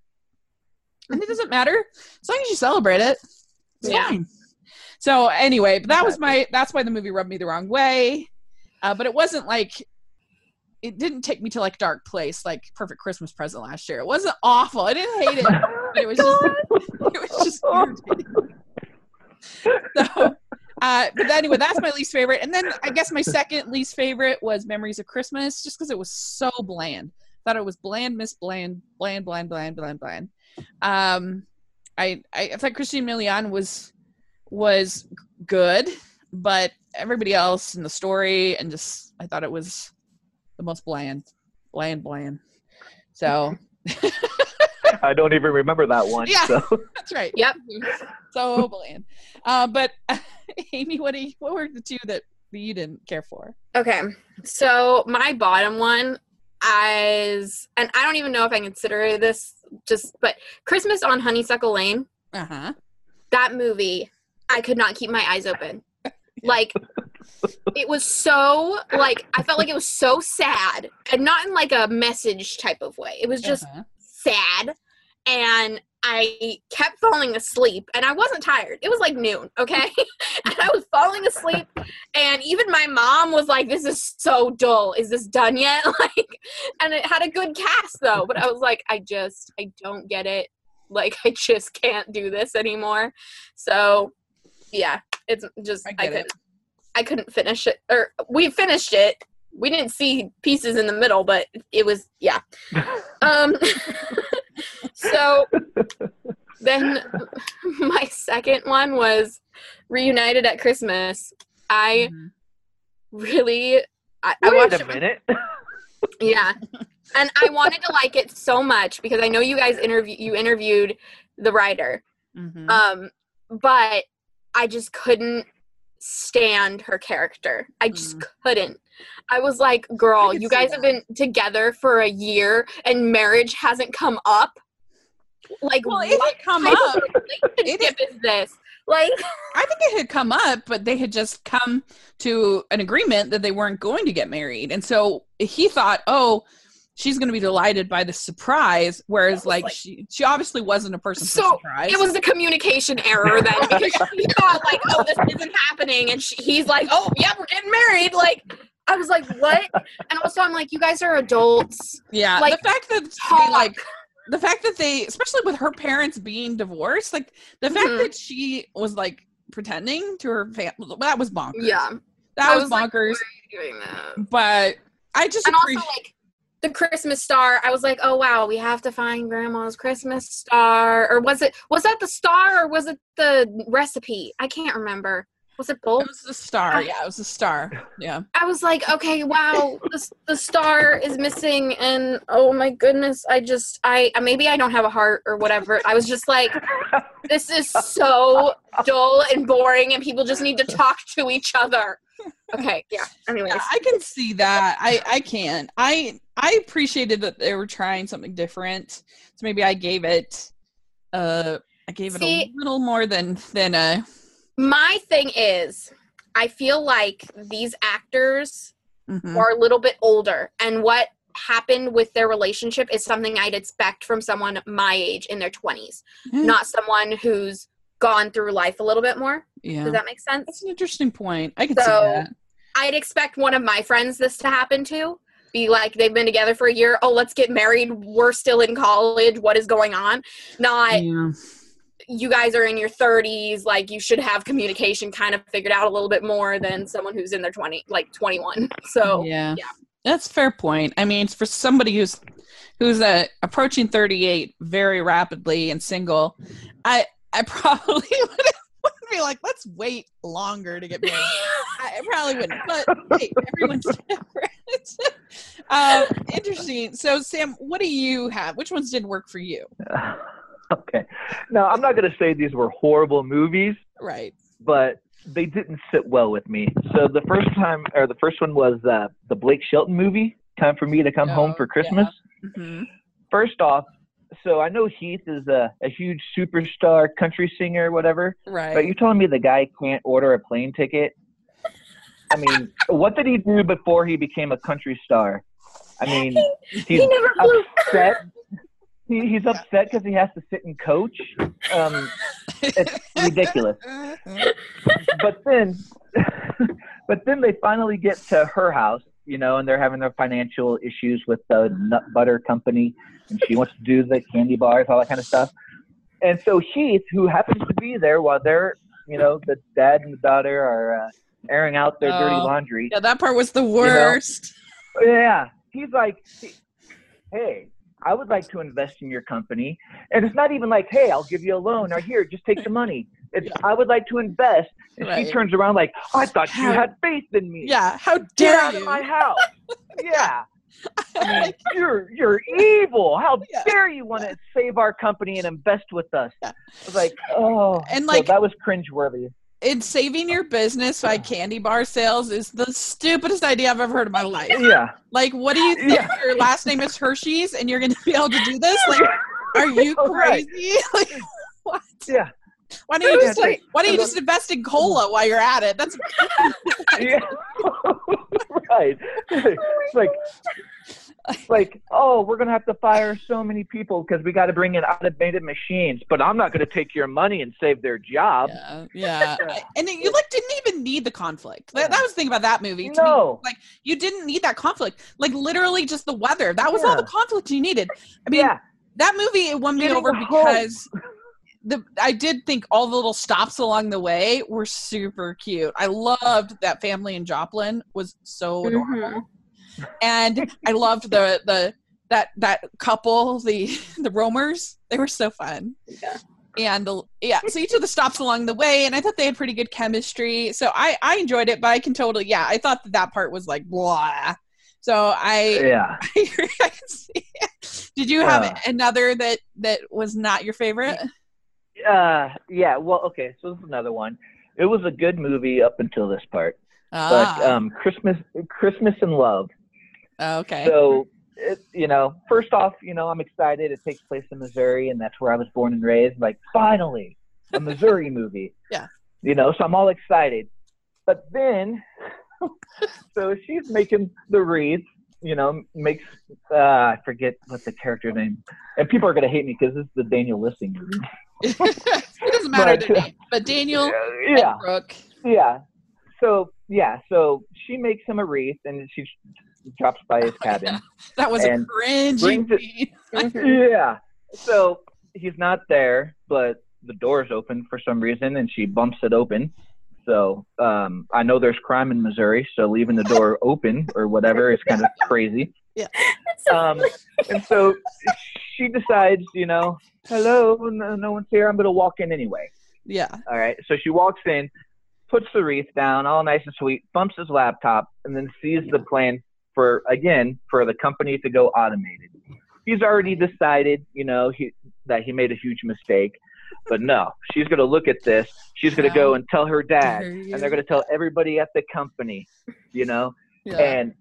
and it doesn't matter as long as you celebrate it. It's Yeah. fine. So anyway, but that was my that's why the movie rubbed me the wrong way, uh, but it wasn't like. It didn't take me to like dark place like Perfect Christmas Present last year. It wasn't awful. I didn't hate it, but it was just (laughs) it was just irritating. So, uh, but anyway, that's my least favorite. And then I guess my second least favorite was Memories of Christmas, just because it was so bland. Thought it was bland, miss bland, bland, bland, bland, bland, bland. Um, I, I I thought Christina Milian was was good, but everybody else in the story and just I thought it was the most bland, bland, bland. So (laughs) I don't even remember that one. Yeah. So. that's right. Yep. so bland. Uh, but (laughs) (laughs) Amy, what you, what were the two that you didn't care for? Okay. So my bottom one is, and I don't even know if I consider this just, but Christmas on Honeysuckle Lane, Uh huh. that movie, I could not keep my eyes open. (laughs) Like, it was so, like, I felt like it was so sad and not in like a message type of way. It was just Uh-huh. sad and I kept falling asleep and I wasn't tired. It was like noon, okay? (laughs) and I was falling asleep and even my mom was like this is so dull. Is this done yet? (laughs) Like and it had a good cast though, but I was like I just I don't get it. Like I just can't do this anymore. So yeah, it's just I I, couldn't I couldn't finish it or we finished it. We didn't see pieces in the middle, but it was yeah. (laughs) Um, so then (laughs) my second one was reunited at Christmas. I Mhm. really, I, I watched a minute. (laughs) Yeah, and I wanted to like it so much because I know you guys interview you interviewed the writer, Mhm. um, but I just couldn't stand her character. I just couldn't. I was like, girl, you guys have been together for a year and marriage hasn't come up. Like, well, it what come up. of relationship is this? Like, (laughs) I think it had come up, but they had just come to an agreement that they weren't going to get married, and so he thought, "Oh, she's going to be delighted by the surprise," whereas, like, like- she she obviously wasn't a person So, surprise. it was a communication error then (laughs) oh because she thought like, oh, this isn't happening, and she, he's like, oh, yeah, we're getting married. Like, I was like, what? And also, I'm like, you guys are adults. yeah, like, the fact that they like the fact that they, especially with her parents being divorced, like the fact Mhm. that she was like pretending to her family, that was bonkers. Yeah, that I was, was bonkers. doing that. but I just And also, like the Christmas star, I was like, oh wow, we have to find Grandma's Christmas star, or was it was that the star or was it the recipe? I can't remember. Was it? It was the star. Yeah, it was the star. Yeah. I was like, okay, wow, the, the star is missing, and oh my goodness, I just, I maybe I don't have a heart or whatever. I was just like, this is so dull and boring, and people just need to talk to each other. Okay, yeah. Anyways, Yeah, I can see that. I I can. I I appreciated that they were trying something different. So maybe I gave it uh I gave it a little more than than uh my thing is, I feel like these actors mhm. are a little bit older, and what happened with their relationship is something I'd expect from someone my age in their twenties, Mm. not someone who's gone through life a little bit more. yeah. Does that make sense? That's an interesting point. I can see that. I'd expect one of my friends this to happen to. Be like they've been together for a year. Oh, let's get married. We're still in college. What is going on? Not Yeah. You guys are in your 30s. Like you should have communication kind of figured out a little bit more than someone who's in their 20, like 21. (laughs) So yeah. yeah. That's a fair point. I mean, for somebody who's who's uh, approaching 38 very rapidly and single, I I (laughs) probably would, would be like, let's wait longer to get married. I probably wouldn't, but hey, everyone's (laughs) different. um, interesting. So, Sam, what do you have? Which ones didn't work for you? (laughs) okay. Now, I'm not going to say these were horrible movies, Right. but they didn't sit well with me. So the first time, or the first one was uh, the Blake Shelton movie, Time for Me to Come Home Oh, for Christmas. hmm First off, so I know Heath is a, a huge superstar country singer, whatever. Right. But you're telling me the guy can't order a plane ticket? I mean, what did he do before he became a country star? I mean, (laughs) he's he never flew. upset. He, he's upset because he has to sit and coach. Um, it's ridiculous. (laughs) But then, (laughs) but then they finally get to her house, you know, and they're having their financial issues with the nut butter company, and she wants to do the candy bars, all that kind of stuff. And so Heath, who happens to be there while they're, you know, the dad and the daughter are uh, airing out their dirty Oh. laundry. yeah, that part was the worst. Yeah, he's like, hey, I would like to invest in your company, and it's not even like, hey, I'll give you a loan or here, just take the money. (laughs) It's Yeah. I would like to invest, and Right. she turns around like, I thought you had faith in me. Yeah. How get dare out you? of my house. (laughs) yeah, (laughs) I mean, you're you're evil. How Yeah. dare you want to save our company and invest with us? Yeah. I was like, oh, And, so like- that was cringeworthy. And saving your business by candy bar sales is the stupidest idea I've ever heard in my life. Yeah, Like, what do you think? Yeah. Your last name is Hershey's, and you're going to be able to do this? Like, (laughs) are you Right. crazy? (laughs) Like, what? yeah, Why don't you just it's like- Why don't you just invest in cola while you're at it? That's (laughs) yeah. right. It's like, oh it's (laughs) like, oh, we're gonna have to fire so many people because we got to bring in automated machines. But I'm not gonna take your money and save their job. yeah, yeah. (laughs) And you like didn't even need the conflict. That, that was the thing about that movie. to me. No. like you didn't need that conflict. Like literally just the weather. That was all the conflict you needed. I mean, yeah, that movie it won me Getting over because the I did think all the little stops along the way were super cute. I loved that family in Joplin was so adorable, mm-hmm. And I loved the the that that couple the the roamers they were so fun. Yeah. And the, yeah, so each of the stops along the way, and I thought they had pretty good chemistry. So I I enjoyed it, but I can totally yeah, I thought that that part was like blah. So I yeah. (laughs) I can see it. Did you have Uh. another that that was not your favorite? Uh, yeah. Well, okay. So this is another one. It was a good movie up until this part, but Ah, um, Christmas, Christmas in Love. Okay. So, it, you know, first off, you know, I'm excited. It takes place in Missouri, and that's where I was born and raised. Like, finally, a (laughs) Missouri movie. Yeah. You know, so I'm all excited. But then, (laughs) so she's making the wreath. You know, makes uh, I forget what the character name, and people are gonna hate me because this is the Daniel Lissing movie. (laughs) it doesn't matter but- their name, but Daniel yeah, yeah. So yeah, so she makes him a wreath, and she drops by his cabin. (laughs) That was And a cringy. it- (laughs) yeah. So he's not there, but the door's open for some reason, and she bumps it open. So um, I know there's crime in Missouri, so leaving the door (laughs) open or whatever is kind of crazy. Yeah. Um, and so she decides, you know, hello, no, no one's here. I'm going to walk in anyway. Yeah. All right. So she walks in, puts the wreath down, all nice and sweet, bumps his laptop, and then sees the plan for again for the company to go automated. He's already decided, you know, he, that he made a huge mistake. But no, she's going to look at this. She's going to go and tell her dad, and they're going to tell everybody at the company, you know. Yeah. And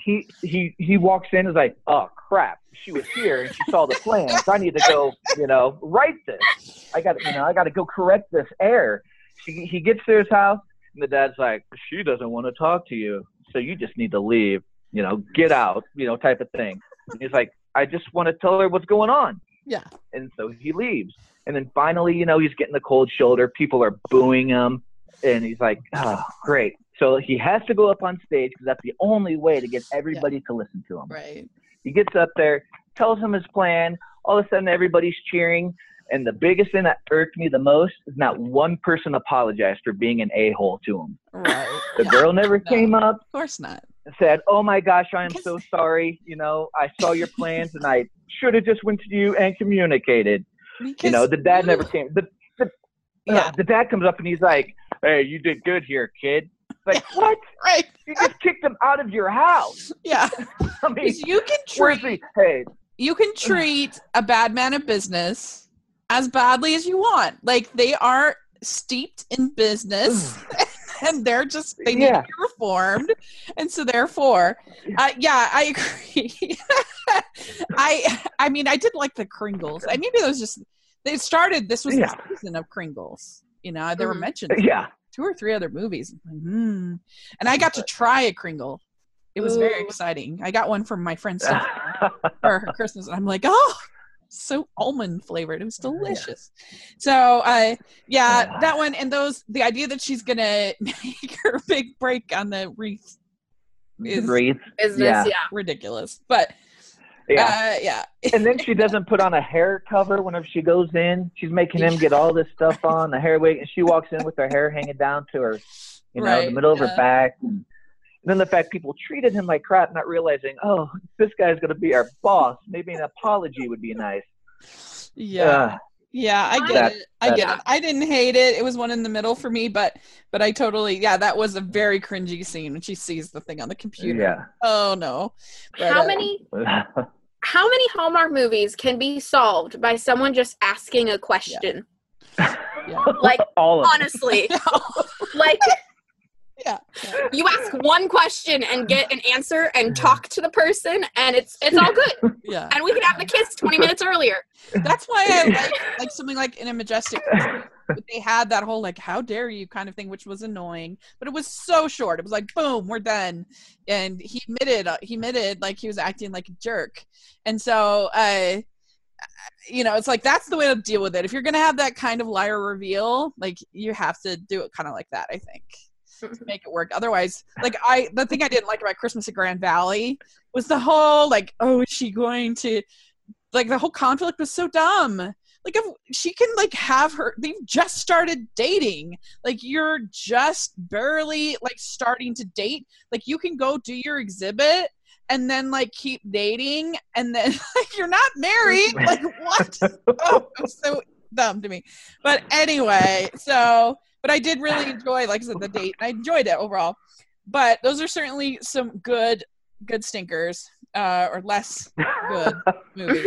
he he he walks in and is like, oh crap, she was here and she saw the plans. I need to go, you know, write this. I got you know, I got to go correct this error. She, he gets to his house and the dad's like, she doesn't want to talk to you, so you just need to leave. You know, get out. You know, type of thing. And he's like, I just want to tell her what's going on. Yeah. And so he leaves. And then finally, you know, he's getting the cold shoulder. People are booing him. And he's like, oh, great. So he has to go up on stage because that's the only way to get everybody to listen to him. right. He gets up there, tells him his plan. All of a sudden, everybody's cheering. And the biggest thing that irked me the most is not one person apologized for being an a hole to him. Right. The Yeah. girl never No. came up Of course not. Said, "Oh my gosh, I am so sorry. You know, I saw your plans and I should have just went to you and communicated." you know, the dad you- never came. The, the, Yeah. yeah, the dad comes up and he's like, "Hey, you did good here, kid." Like what? (laughs) Right. You just kicked him out of your house. (laughs) Yeah. (laughs) I mean, you can treat hey? you can treat a bad man of business as badly as you want. Like they are steeped in business (laughs) and they're just they need Yeah. to be reformed. And so therefore, uh, yeah, I agree. (laughs) I I mean I did like the Kringles. I maybe it was just they started this was Yeah. the season of Kringles. You know, they were Mhm. mentioned Yeah. two or three other movies. I'm like, hmm. And I got to try a Kringle. It was very exciting. I got one from my friend (laughs) for her Christmas. And I'm like, oh, so almond flavored. It was delicious. So, uh, yeah, Yeah. that one and those. The idea that she's gonna (laughs) make her big break on the wreath is Breathe. Business, Yeah. yeah. ridiculous. But Yeah. uh, yeah, and then she doesn't put on a hair cover whenever she goes in. She's making him get all this stuff on the hair wig, and she walks in with her hair hanging down to her, you know, Right, the middle of yeah. her back. And then the fact people treated him like crap, not realizing, oh, this guy's gonna be our boss. Maybe an apology would be nice. yeah. Ugh. Yeah, I get That- it. I get that- it. I didn't hate it. It was one in the middle for me, but but I totally yeah, that was a very cringy scene when she sees the thing on the computer. yeah. Oh no. But, How uh, many (laughs) how many Hallmark movies can be solved by someone just asking a question? Yeah. (laughs) Like, all of them. Honestly, (laughs) like yeah. yeah. you ask one question and get an answer and talk to the person and it's it's all good. (laughs) Yeah. And we can have the kiss 20 minutes earlier. That's why I (laughs) like like something like in a majestic they had that whole like how dare you kind of thing which was annoying but it was so short it was like boom we're done and he admitted uh, he admitted like he was acting like a jerk and so uh you know it's like that's the way to deal with it if you're gonna have that kind of liar reveal like you have to do it kind of like that i think to make it work. Otherwise like i the thing i didn't like about christmas at grand valley was the whole like oh is she going to like the whole conflict was so dumb. Like if she can like have her they've just started dating. Like you're just barely like starting to date. Like you can go do your exhibit and then like keep dating and then (laughs) like you're not married. (laughs) Like what? Oh it was so dumb to me. But anyway so but i did really enjoy like i said the date i enjoyed it overall but those are certainly some good good stinkers uh or less good (laughs) movies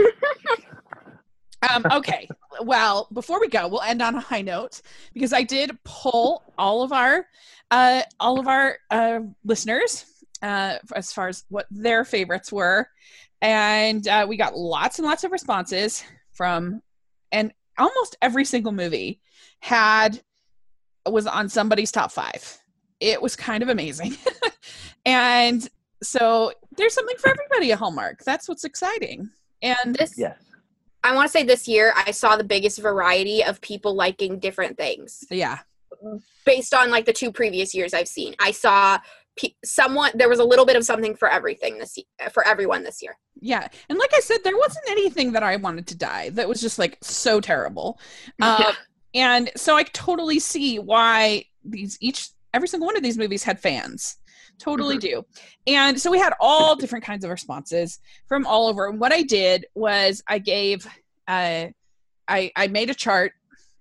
um, okay. Well, before we go, we'll end on a high note because I did pull all of our uh, all of our uh, listeners uh, as far as what their favorites were, and uh, we got lots and lots of responses from, and almost every single movie had was on somebody's top five. It was kind of amazing, (laughs) and so there's something for everybody at Hallmark. That's what's exciting. And This yes. I want to say this year I saw the biggest variety of people liking different things yeah, based on like the two previous years I've seen. I saw pe- someone there was a little bit of something for everything this year, for everyone this year. Yeah, and like I said, there wasn't anything that I wanted to die that was just like so terrible, um, and so I totally see why these each every single one of these movies had fans. Totally do, and so we had all different kinds of responses from all over. And what I did was I gave, uh, I I made a chart,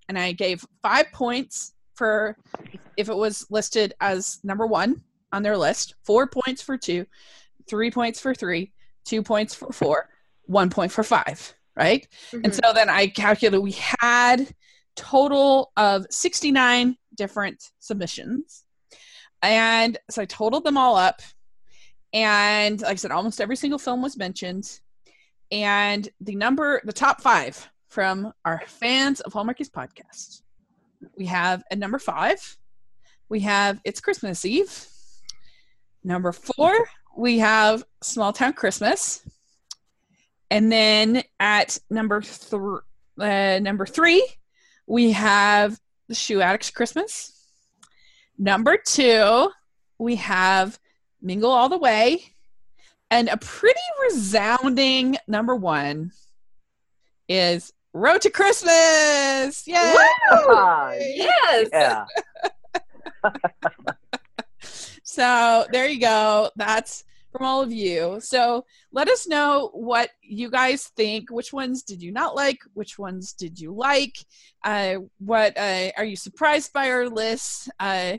and I gave five points for if it was listed as number one on their list, four points for two, three points for three, two points for four, one point for five, right? And so then I calculated we had total of 69 different submissions. And so I totaled them all up. And like I said, almost every single film was mentioned. And the number, the top five from our fans of Hallmarkies podcast, we have at number five, we have It's Christmas Eve. Number four, we have Small Town Christmas. And then at number three, uh, number three, we have the Shoe Addicts Christmas. Number two, we have Mingle All the Way. And a pretty resounding number one is Road to Christmas. Yay! Yes. yeah. (laughs) (laughs) So there you go. That's from all of you. So let us know what you guys think. Which ones did you not like? Which ones did you like? Uh, what uh, are you surprised by our list? Uh,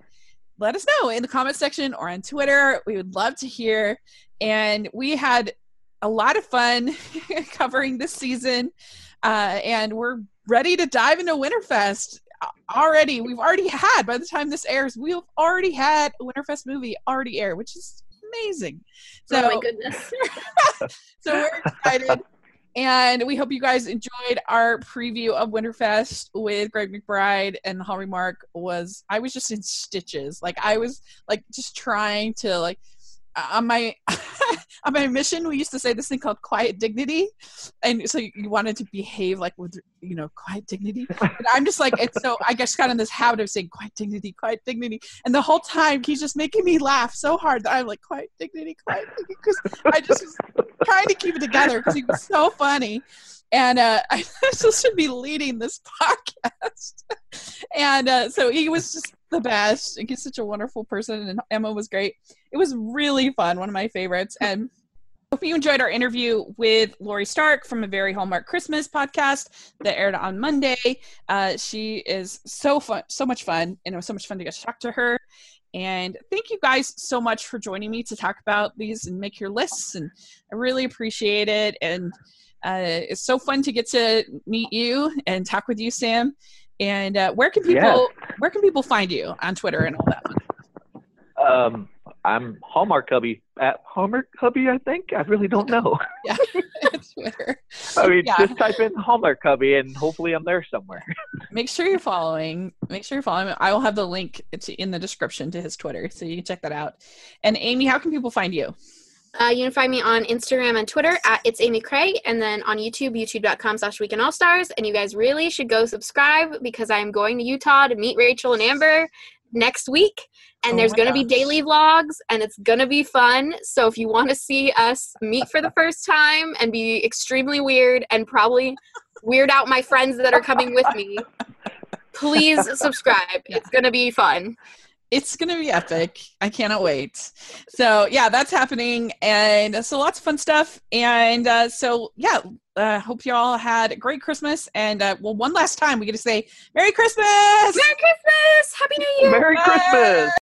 let us know in the comment section or on Twitter. We would love to hear. And we had a lot of fun (laughs) covering this season, uh, and we're ready to dive into Winterfest already. We've already had by the time this airs, we've already had Winterfest movie already air, which is amazing. So, oh my goodness. (laughs) (laughs) so we're excited. And we hope you guys enjoyed our preview of Winterfest with Greg McBride and Hallmark. Mark was I was just in stitches. Like I was like just trying to like on my (laughs) on my mission we used to say this thing called quiet dignity. And so you wanted to behave like with you know quiet dignity. I'm just like it's so i just got in this habit of saying quiet dignity quiet dignity. And the whole time he's just making me laugh so hard that i'm like quiet dignity quiet dignity. Because i just was trying to keep it together because he was so funny. And uh, (laughs) I supposed to be leading this (laughs) podcast. and uh, so he was just (laughs) the best. And he's such a wonderful person, and Emma was great. It was really fun, one of my favorites. And hope you enjoyed our interview with Lori Stark from a Very Hallmark Christmas podcast that aired on Monday. Uh, she is so fun, so much fun, and it was so much fun to get to talk to her. And thank you guys so much for joining me to talk about these and make your lists. And I really appreciate it. And uh, it's so fun to get to meet you and talk with you, Sam. And uh, where can people yeah. where can people find you on Twitter and all that? Um, I'm Hallmark Hubby at Hallmark Hubby. I think I really don't know. (laughs) yeah, (laughs) (laughs) Twitter. I mean, yeah. just type in Hallmark Hubby, and hopefully I'm there somewhere. Make sure you're following. Make sure you're following. I will have the link in the description to his Twitter, so you can check that out. And Amy, how can people find you? Uh, you can find me on Instagram and Twitter at It's Amy Craig, and then on YouTube, youtube.com slash Weekend All Stars. And you guys really should go subscribe because I'm going to Utah to meet Rachel and Amber next week. And oh there's going to be daily vlogs, and it's going to be fun. So if you want to see us meet for the first time and be extremely weird and probably weird out my friends that are coming with me, please subscribe. Yeah. It's going to be fun it's going to be epic. I cannot wait. So, yeah, that's happening. And so, lots of fun stuff. And uh, so, yeah, uh, hope you all had a great Christmas. And, uh, well, one last time, we get to say Merry Christmas! Merry Christmas! Happy New Year! Merry Bye. Christmas!